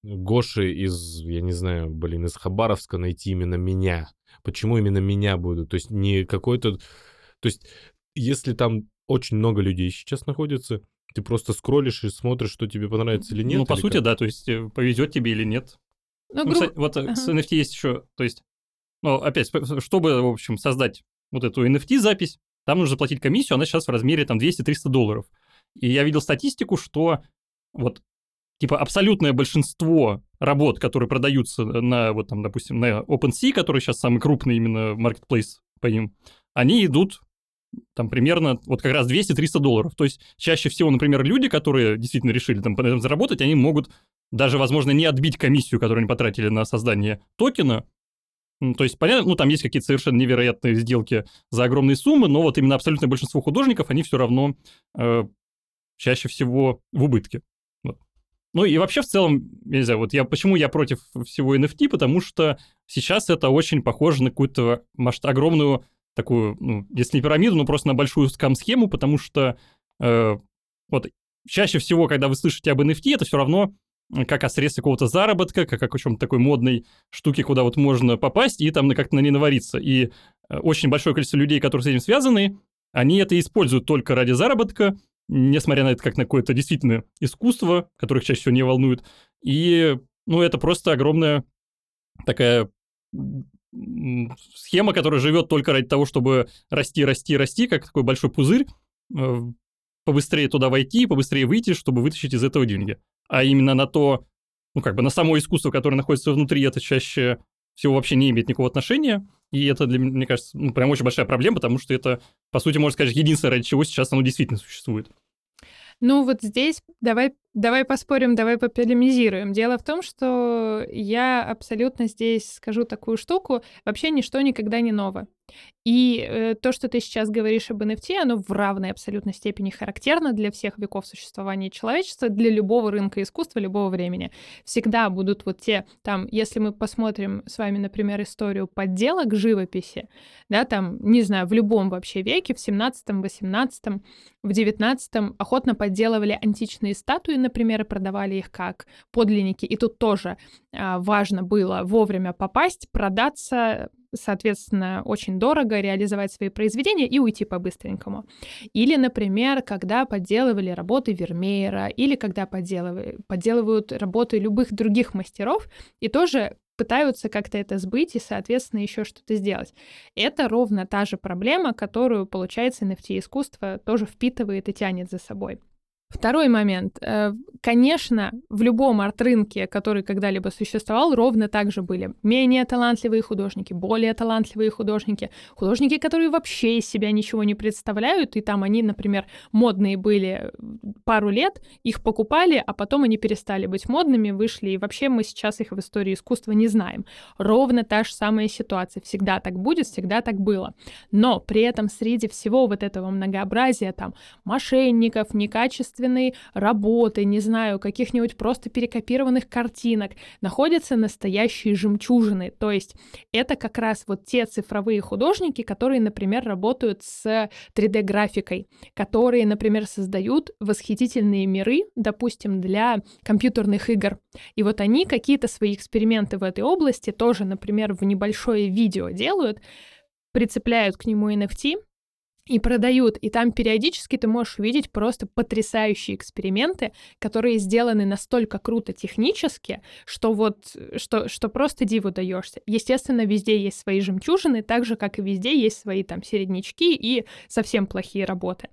Гоши из, я не знаю, блин, из Хабаровска найти именно меня. Почему именно меня будут? То есть не какой-то... То есть если там очень много людей сейчас находится, ты просто скроллишь и смотришь, что тебе понравится или нет? Ну, по или сути, как? да, то есть э, повезет тебе или нет. Ну, Ну, гру- кстати, вот э, Ага. с NFT есть еще, то есть, ну, опять, чтобы, в общем, создать вот эту NFT-запись, там нужно платить комиссию, она сейчас в размере там 200-300 долларов. И я видел статистику, что вот типа абсолютное большинство работ, которые продаются на, вот там, допустим, на OpenSea, который сейчас самый крупный именно marketplace по ним, они идут там примерно вот как раз 200-300 долларов. То есть чаще всего, например, люди, которые действительно решили там заработать, они могут даже, возможно, не отбить комиссию, которую они потратили на создание токена. Ну, То есть, понятно, ну, там есть какие-то совершенно невероятные сделки за огромные суммы, но вот именно абсолютное большинство художников, они все равно э, чаще всего в убытке. Вот. Ну и вообще в целом, я не знаю, вот я почему я против всего NFT, потому что сейчас это очень похоже на какую-то масштаб, огромную такую, ну, если не пирамиду, но просто на большую скам-схему, потому что э, вот чаще всего, когда вы слышите об NFT, это все равно как о средстве какого-то заработка, как о чем-то такой модной штуке, куда вот можно попасть и там как-то на ней навариться. И э, очень большое количество людей, которые с этим связаны, они это используют только ради заработка, несмотря на это как на какое-то действительно искусство, которых чаще всего не волнует. И, ну, это просто огромная такая схема, которая живет только ради того, чтобы расти, расти, расти, как такой большой пузырь, э, побыстрее туда войти, побыстрее выйти, чтобы вытащить из этого деньги. А именно на то, ну, как бы на само искусство, которое находится внутри, это чаще всего вообще не имеет никакого отношения. И это, для мне кажется, ну, прям очень большая проблема, потому что это, по сути, можно сказать, единственное, ради чего сейчас оно действительно существует. Ну вот здесь давай, давай поспорим, давай пополемизируем. Дело в том, что я абсолютно здесь скажу такую штуку. Вообще ничто никогда не ново. И э, то, что ты сейчас говоришь об NFT, оно в равной абсолютной степени характерно для всех веков существования человечества, для любого рынка искусства, любого времени. Всегда будут вот те, там, если мы посмотрим с вами, например, историю подделок живописи, да, там, не знаю, в любом вообще веке, в 17 18 в 19 охотно подделывали античные статуи, например, и продавали их как подлинники. И тут тоже а, важно было вовремя попасть, продаться, соответственно, очень дорого реализовать свои произведения и уйти по-быстренькому. Или, например, когда подделывали работы Вермеера, или когда подделывают, подделывают работы любых других мастеров, и тоже пытаются как-то это сбыть и, соответственно, еще что-то сделать. Это ровно та же проблема, которую, получается, NFT-искусство тоже впитывает и тянет за собой. Второй момент. Э, Конечно, в любом арт-рынке, который когда-либо существовал, ровно так же были менее талантливые художники, более талантливые художники, художники, которые вообще из себя ничего не представляют, и там они, например, модные были пару лет, их покупали, а потом они перестали быть модными, вышли, и вообще мы сейчас их в истории искусства не знаем. Ровно та же самая ситуация. Всегда так будет, всегда так было. Но при этом среди всего вот этого многообразия там мошенников, некачественной работы, не знаю, каких-нибудь просто перекопированных картинок, находятся настоящие жемчужины. То есть это как раз вот те цифровые художники, которые, например, работают с 3D-графикой, которые, например, создают восхитительные миры, допустим, для компьютерных игр. И вот они какие-то свои эксперименты в этой области тоже, например, в небольшое видео делают, прицепляют к нему NFT, и продают. И там периодически ты можешь увидеть просто потрясающие эксперименты, которые сделаны настолько круто технически, что вот, что, что просто диву даешься. Естественно, везде есть свои жемчужины, так же, как и везде есть свои там середнячки и совсем плохие работы.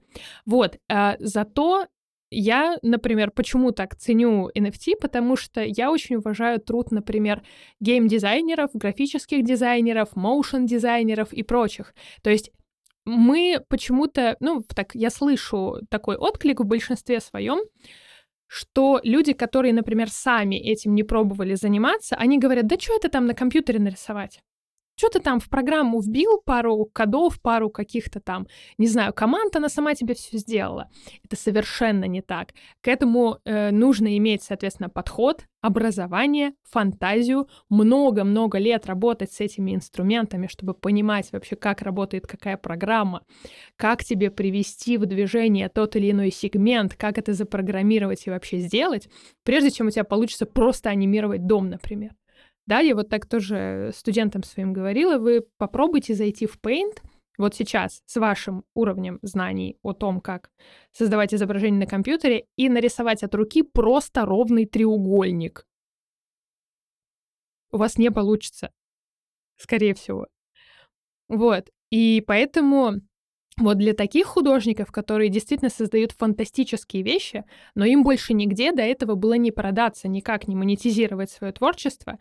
Вот, а, зато я, например, почему так ценю NFT, потому что я очень уважаю труд, например, гейм-дизайнеров, графических дизайнеров, моушен-дизайнеров и прочих. То есть мы почему-то, ну, так я слышу такой отклик в большинстве своем, что люди, которые, например, сами этим не пробовали заниматься, они говорят, да что это там на компьютере нарисовать? Что ты там в программу вбил пару кодов, пару каких-то там, не знаю, команд, она сама тебе все сделала. Это совершенно не так. К этому э, нужно иметь, соответственно, подход, образование, фантазию, много-много лет работать с этими инструментами, чтобы понимать вообще, как работает какая программа, как тебе привести в движение тот или иной сегмент, как это запрограммировать и вообще сделать, прежде чем у тебя получится просто анимировать дом, например. Да, я вот так тоже студентам своим говорила, вы попробуйте зайти в Paint, вот сейчас с вашим уровнем знаний о том, как создавать изображение на компьютере, и нарисовать от руки просто ровный треугольник. У вас не получится, скорее всего. Вот. И поэтому вот для таких художников, которые действительно создают фантастические вещи, но им больше нигде до этого было не продаться, никак не монетизировать свое творчество,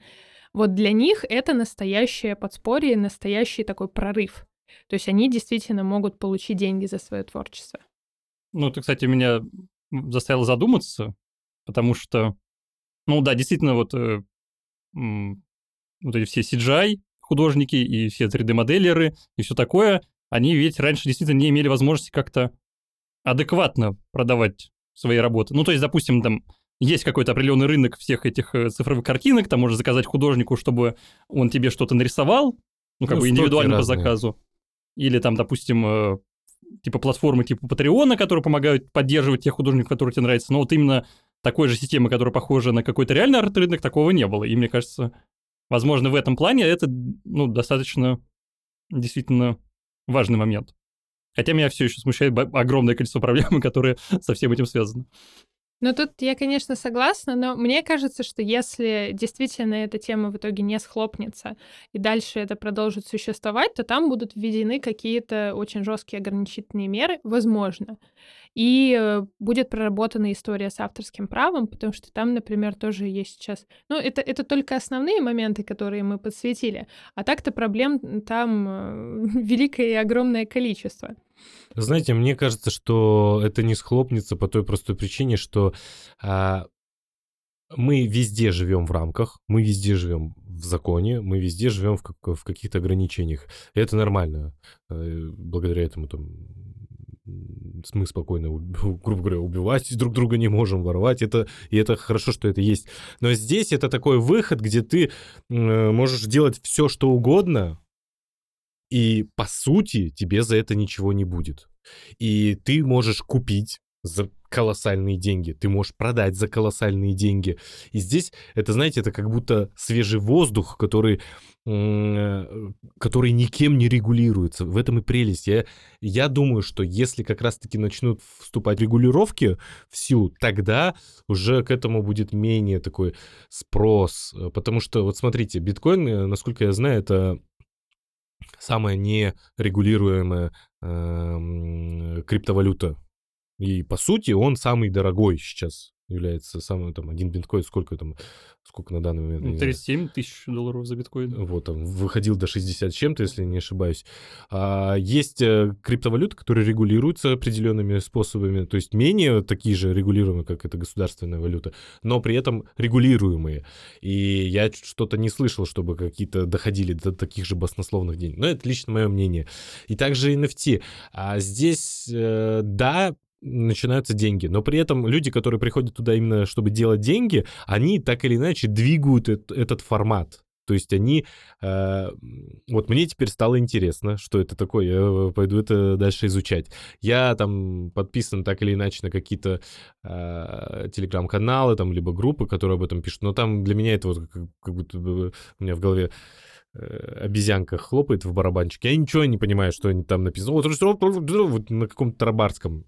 вот для них это настоящее подспорье, настоящий такой прорыв. То есть они действительно могут получить деньги за свое творчество. Ну, это, кстати, меня заставило задуматься, потому что, ну да, действительно, вот, э, вот эти все CGI художники и все 3D-моделеры и все такое, они ведь раньше действительно не имели возможности как-то адекватно продавать свои работы. Ну, то есть, допустим, там есть какой-то определенный рынок всех этих э, цифровых картинок, там можно заказать художнику, чтобы он тебе что-то нарисовал, ну, как ну, бы индивидуально по заказу. Или там, допустим, э, типа платформы типа Патреона, которые помогают поддерживать тех художников, которые тебе нравятся. Но вот именно такой же системы, которая похожа на какой-то реальный арт-рынок, такого не было. И мне кажется, возможно, в этом плане это, ну, достаточно действительно важный момент. Хотя меня все еще смущает огромное количество проблем, которые со всем этим связаны. Ну, тут я, конечно, согласна, но мне кажется, что если действительно эта тема в итоге не схлопнется и дальше это продолжит существовать, то там будут введены какие-то очень жесткие ограничительные меры, возможно. И э, будет проработана история с авторским правом, потому что там, например, тоже есть сейчас... Ну, это, это только основные моменты, которые мы подсветили, а так-то проблем там э, великое и огромное количество. Знаете, мне кажется, что это не схлопнется по той простой причине, что а, мы везде живем в рамках, мы везде живем в законе, мы везде живем в, как, в каких-то ограничениях. И это нормально. Э, благодаря этому там мы спокойно, грубо говоря, убивать друг друга не можем, воровать. Это, и это хорошо, что это есть. Но здесь это такой выход, где ты можешь делать все, что угодно, и по сути тебе за это ничего не будет. И ты можешь купить за колоссальные деньги, ты можешь продать за колоссальные деньги. И здесь это, знаете, это как будто свежий воздух, который, который никем не регулируется. В этом и прелесть. Я, я думаю, что если как раз-таки начнут вступать регулировки в силу, тогда уже к этому будет менее такой спрос. Потому что, вот смотрите, биткоин, э, насколько я знаю, это самая нерегулируемая э, криптовалюта. И по сути он самый дорогой сейчас является самым там один биткоин, сколько там, сколько на данный момент? 37 ну, тысяч долларов за биткоин. Вот, там, выходил до 60 чем-то, если не ошибаюсь. А, есть э, криптовалюты, которые регулируются определенными способами, то есть менее такие же регулируемые, как эта государственная валюта, но при этом регулируемые. И я что-то не слышал, чтобы какие-то доходили до таких же баснословных денег. Но это лично мое мнение. И также NFT. А здесь, э, да, начинаются деньги. Но при этом люди, которые приходят туда именно, чтобы делать деньги, они так или иначе двигают этот, формат. То есть они... Э, вот мне теперь стало интересно, что это такое. Я пойду это дальше изучать. Я там подписан так или иначе на какие-то э, телеграм-каналы, там, либо группы, которые об этом пишут. Но там для меня это вот как, как будто бы у меня в голове э, обезьянка хлопает в барабанчике. Я ничего не понимаю, что они там написано. Вот, вот на каком-то тарабарском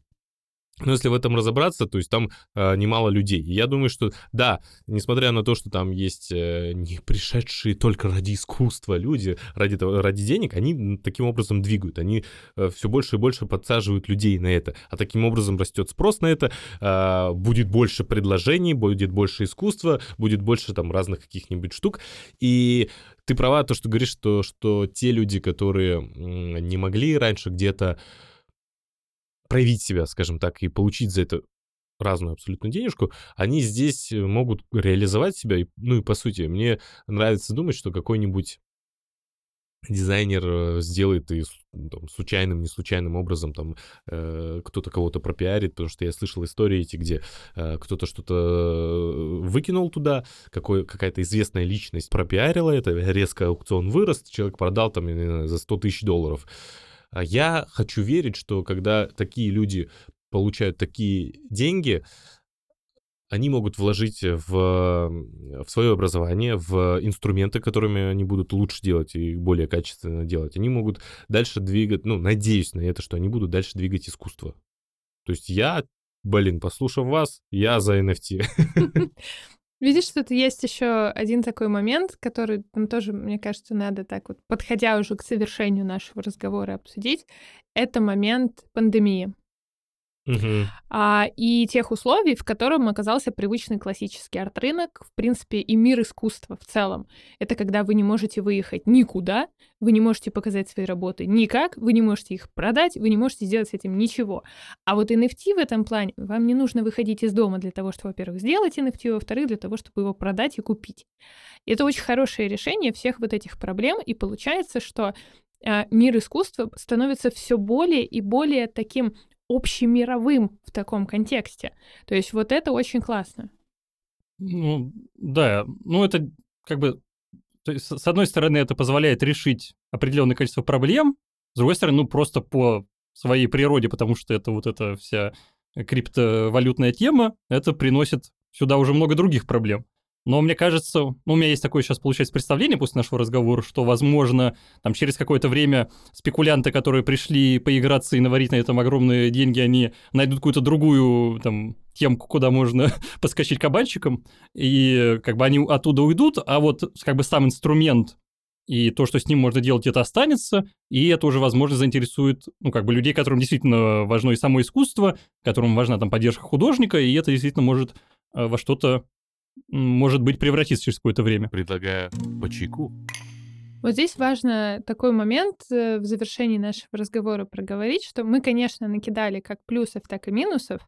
но если в этом разобраться, то есть там э, немало людей. И я думаю, что да, несмотря на то, что там есть э, не пришедшие только ради искусства люди, ради, ради денег, они таким образом двигают. Они э, все больше и больше подсаживают людей на это. А таким образом растет спрос на это, э, будет больше предложений, будет больше искусства, будет больше там разных каких-нибудь штук. И ты права, то, что говоришь, что, что те люди, которые не могли раньше где-то проявить себя, скажем так, и получить за это разную абсолютно денежку, они здесь э, могут реализовать себя. Ну и по сути, мне нравится думать, что какой-нибудь дизайнер э, сделает и ну, там, случайным, не случайным образом там э, кто-то кого-то пропиарит, потому что я слышал истории эти, где э, кто-то что-то э, выкинул туда, какой, какая-то известная личность пропиарила это, резко аукцион вырос, человек продал там за 100 тысяч долларов. А я хочу верить, что когда такие люди получают такие деньги, они могут вложить в, в свое образование, в инструменты, которыми они будут лучше делать и более качественно делать. Они могут дальше двигать, ну, надеюсь на это, что они будут дальше двигать искусство. То есть я, блин, послушав вас, я за NFT. Видишь, что тут есть еще один такой момент, который нам тоже, мне кажется, надо так вот, подходя уже к совершению нашего разговора, обсудить. Это момент пандемии. А, и тех условий, в котором оказался привычный классический арт-рынок, в принципе, и мир искусства в целом. Это когда вы не можете выехать никуда, вы не можете показать свои работы никак, вы не можете их продать, вы не можете сделать с этим ничего. А вот NFT в этом плане, вам не нужно выходить из дома для того, чтобы, во-первых, сделать NFT, во-вторых, для того, чтобы его продать и купить. Это очень хорошее решение всех вот этих проблем, и получается, что а, мир искусства становится все более и более таким общемировым в таком контексте. То есть вот это очень классно. Ну, да, ну это как бы, то есть, с одной стороны, это позволяет решить определенное количество проблем, с другой стороны, ну просто по своей природе, потому что это вот эта вся криптовалютная тема, это приносит сюда уже много других проблем. Но мне кажется, ну, у меня есть такое сейчас, получается, представление после нашего разговора, что, возможно, там через какое-то время спекулянты, которые пришли поиграться и наварить на этом огромные деньги, они найдут какую-то другую там темку, куда можно поскочить кабанчиком, и как бы они оттуда уйдут, а вот как бы сам инструмент и то, что с ним можно делать, это останется, и это уже, возможно, заинтересует, ну, как бы людей, которым действительно важно и само искусство, которым важна там поддержка художника, и это действительно может э, во что-то может быть, превратится через какое-то время. Предлагаю по чайку. Вот здесь важно такой момент э, в завершении нашего разговора проговорить, что мы, конечно, накидали как плюсов, так и минусов,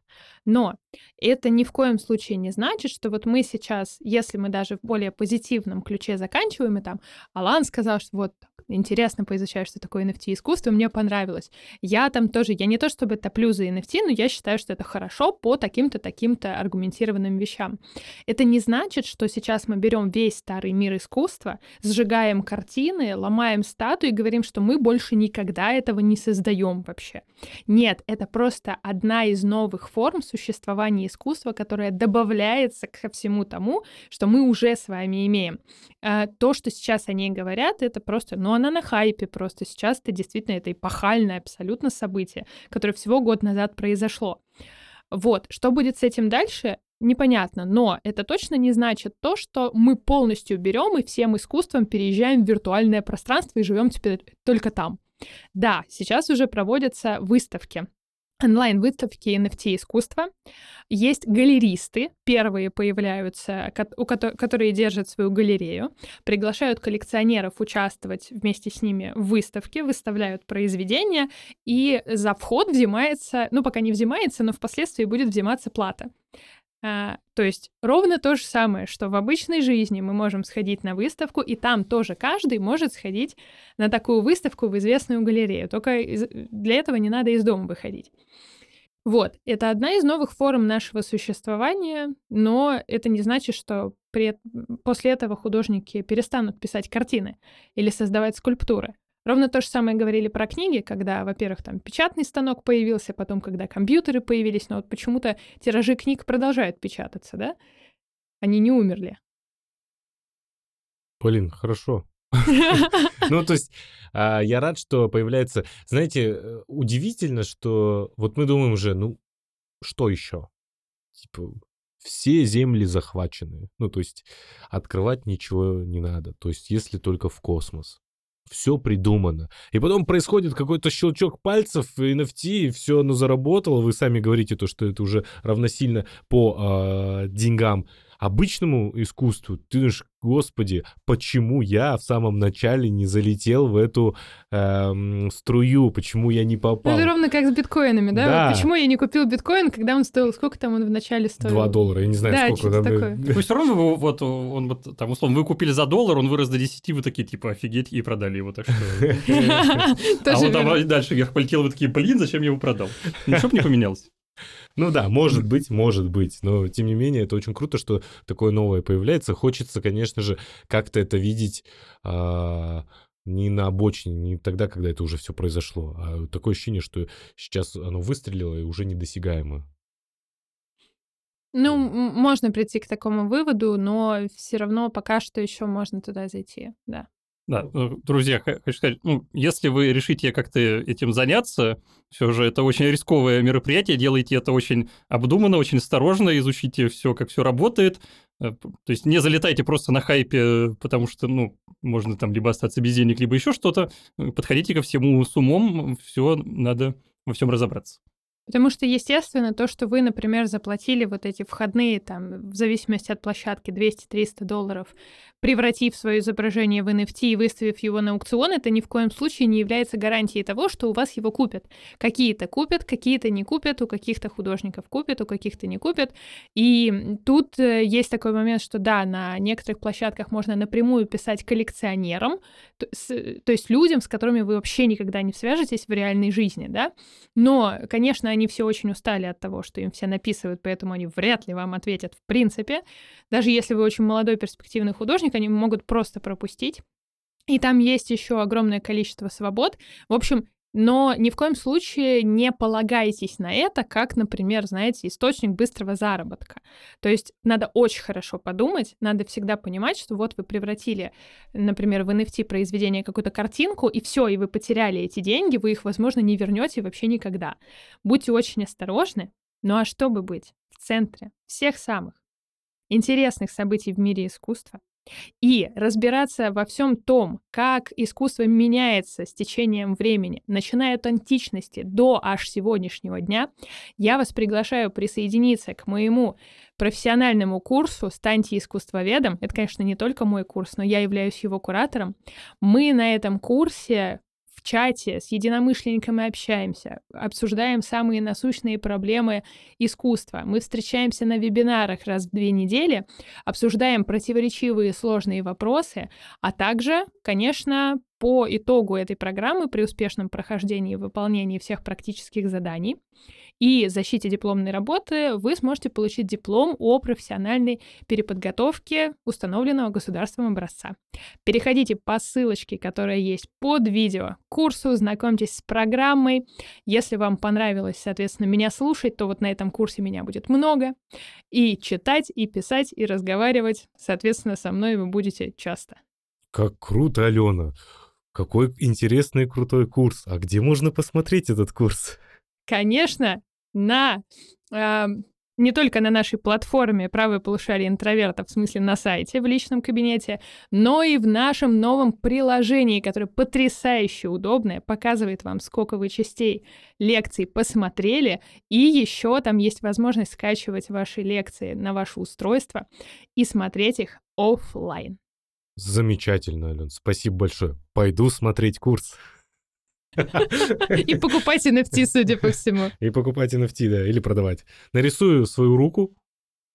но это ни в коем случае не значит, что вот мы сейчас, если мы даже в более позитивном ключе заканчиваем, и там Алан сказал, что вот интересно поизучаю, что такое NFT искусство, мне понравилось. Я там тоже, я не то чтобы топлю за NFT, но я считаю, что это хорошо по таким-то, таким-то аргументированным вещам. Это не значит, что сейчас мы берем весь старый мир искусства, сжигаем картины, ломаем статуи и говорим, что мы больше никогда этого не создаем вообще. Нет, это просто одна из новых форм существования искусства, которая добавляется ко всему тому, что мы уже с вами имеем. А, то, что сейчас о ней говорят, это просто, ну, она на хайпе просто. Сейчас это действительно это эпохальное абсолютно событие, которое всего год назад произошло. Вот, что будет с этим дальше, непонятно, но это точно не значит то, что мы полностью берем и всем искусством переезжаем в виртуальное пространство и живем теперь только там. Да, сейчас уже проводятся выставки онлайн-выставки NFT искусства. Есть галеристы, первые появляются, у которые держат свою галерею, приглашают коллекционеров участвовать вместе с ними в выставке, выставляют произведения, и за вход взимается, ну, пока не взимается, но впоследствии будет взиматься плата. А, то есть ровно то же самое, что в обычной жизни мы можем сходить на выставку, и там тоже каждый может сходить на такую выставку в известную галерею. Только из- для этого не надо из дома выходить. Вот, это одна из новых форм нашего существования, но это не значит, что при... после этого художники перестанут писать картины или создавать скульптуры. Ровно то же самое говорили про книги, когда, во-первых, там печатный станок появился, потом, когда компьютеры появились, но вот почему-то тиражи книг продолжают печататься, да? Они не умерли. Полин, хорошо. Ну, то есть а, я рад, что появляется... Знаете, э, удивительно, что вот мы думаем уже, ну, что еще? Типа, все земли захвачены. Ну, то есть открывать ничего не надо. То есть если только в космос. Все придумано. И потом происходит какой-то щелчок пальцев, NFT, и все оно заработало. Вы сами говорите то, что это уже равносильно по э, деньгам обычному искусству, ты думаешь, господи, почему я в самом начале не залетел в эту эм, струю, почему я не попал? Ну, это ровно как с биткоинами, да? Да. Вот почему я не купил биткоин, когда он стоил, сколько там он в начале стоил? Два доллара, я не знаю, Да, сколько там. такое. То есть все равно вы, вот он вот там условно вы купили за доллар, он вырос до 10, вы такие типа офигеть и продали его, так что. А он там дальше вверх полетел, вы такие, блин, зачем я его продал? Ничего бы не поменялось. Ну да, может быть, может быть, но тем не менее это очень круто, что такое новое появляется. Хочется, конечно же, как-то это видеть а, не на обочине, не тогда, когда это уже все произошло, а такое ощущение, что сейчас оно выстрелило и уже недосягаемо. Ну, можно прийти к такому выводу, но все равно пока что еще можно туда зайти, да. Да, э, друзья, хочу сказать, ну, если вы решите как-то этим заняться, все же это очень рисковое мероприятие, делайте это очень обдуманно, очень осторожно, изучите все, как все работает. Э, То есть не залетайте просто на хайпе, потому что, ну, можно там либо остаться без денег, либо еще что-то. Э, Подходите ко всему с умом, все надо во всем разобраться. Потому что, естественно, то, что вы, например, заплатили вот эти входные, там, в зависимости от площадки, 200-300 долларов, превратив свое изображение в NFT и выставив его на аукцион, это ни в коем случае не является гарантией того, что у вас его купят. Какие-то купят, какие-то не купят, у каких-то художников купят, у каких-то не купят. И тут э, есть такой момент, что да, на некоторых площадках можно напрямую писать коллекционерам, то, с- то есть людям, с которыми вы вообще никогда не свяжетесь в реальной жизни, да, но, конечно, они все очень устали от того, что им все написывают, поэтому они вряд ли вам ответят в принципе. Даже если вы очень молодой перспективный художник, они могут просто пропустить. И там есть еще огромное количество свобод. В общем, но ни в коем случае не полагайтесь на это, как, например, знаете, источник быстрого заработка. То есть надо очень хорошо подумать, надо всегда понимать, что вот вы превратили, например, в NFT произведение какую-то картинку, и все, и вы потеряли эти деньги, вы их, возможно, не вернете вообще никогда. Будьте очень осторожны. Ну а чтобы быть в центре всех самых интересных событий в мире искусства и разбираться во всем том, как искусство меняется с течением времени, начиная от античности до аж сегодняшнего дня, я вас приглашаю присоединиться к моему профессиональному курсу «Станьте искусствоведом». Это, конечно, не только мой курс, но я являюсь его куратором. Мы на этом курсе в чате с единомышленниками общаемся, обсуждаем самые насущные проблемы искусства. Мы встречаемся на вебинарах раз в две недели, обсуждаем противоречивые сложные вопросы, а также, конечно, по итогу этой программы при успешном прохождении и выполнении всех практических заданий и защите дипломной работы вы сможете получить диплом о профессиональной переподготовке установленного государством образца. Переходите по ссылочке, которая есть под видео к курсу, знакомьтесь с программой. Если вам понравилось, соответственно, меня слушать, то вот на этом курсе меня будет много. И читать, и писать, и разговаривать, соответственно, со мной вы будете часто. Как круто, Алена. Какой интересный и крутой курс. А где можно посмотреть этот курс? Конечно, на а, не только на нашей платформе «Правое полушарие интроверта», в смысле на сайте, в личном кабинете, но и в нашем новом приложении, которое потрясающе удобное, показывает вам, сколько вы частей лекций посмотрели, и еще там есть возможность скачивать ваши лекции на ваше устройство и смотреть их оффлайн. Замечательно, Ален. Спасибо большое. Пойду смотреть курс. И покупать NFT, судя по всему. И покупать NFT, да, или продавать. Нарисую свою руку,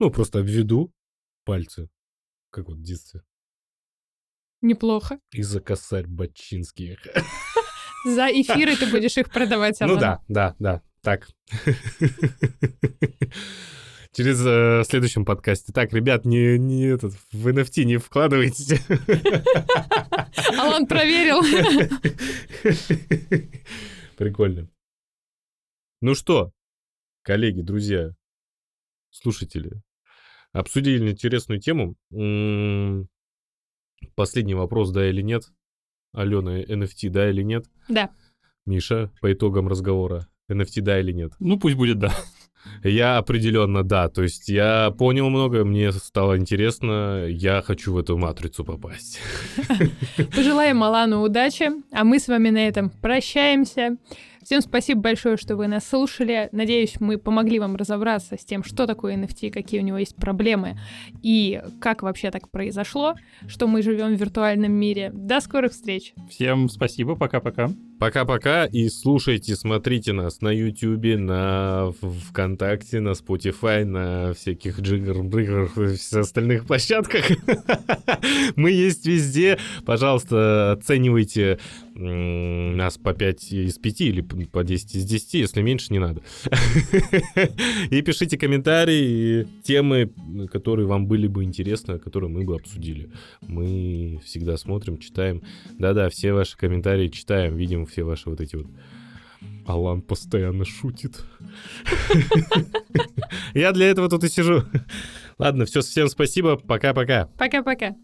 ну, просто обведу пальцы, как вот в детстве, Неплохо. и за косарь бачинских. За эфиры ты будешь их продавать, Ну Алан. да, да, да, так. Через э, в следующем подкасте. Так, ребят, не, не этот, в NFT не вкладывайтесь. Алан проверил. Прикольно. Ну что, коллеги, друзья, слушатели, обсудили интересную тему. М, Последний вопрос, да или нет? Алена, NFT, да или нет? Да. Миша, по итогам разговора, NFT, да или нет? Ну, пусть будет да. Я определенно да. То есть я понял много, мне стало интересно, я хочу в эту матрицу попасть. Пожелаем Алану удачи, а мы с вами на этом прощаемся. Всем спасибо большое, что вы нас слушали. Надеюсь, мы помогли вам разобраться с тем, что такое NFT, какие у него есть проблемы и как вообще так произошло, что мы живем в виртуальном мире. До скорых встреч. Всем спасибо, пока-пока. Пока-пока и слушайте, смотрите нас на YouTube, на ВКонтакте, на Spotify, на всяких джигр-брыграх и всех остальных площадках. Мы есть везде. Пожалуйста, оценивайте нас по 5 из 5 или по 10 из 10, если меньше не надо. И пишите комментарии, темы, которые вам были бы интересны, которые мы бы обсудили. Мы всегда смотрим, читаем. Да-да, все ваши комментарии читаем, видим все ваши вот эти вот... Алан постоянно шутит. Я для этого тут и сижу. Ладно, все, всем спасибо. Пока-пока. Пока-пока.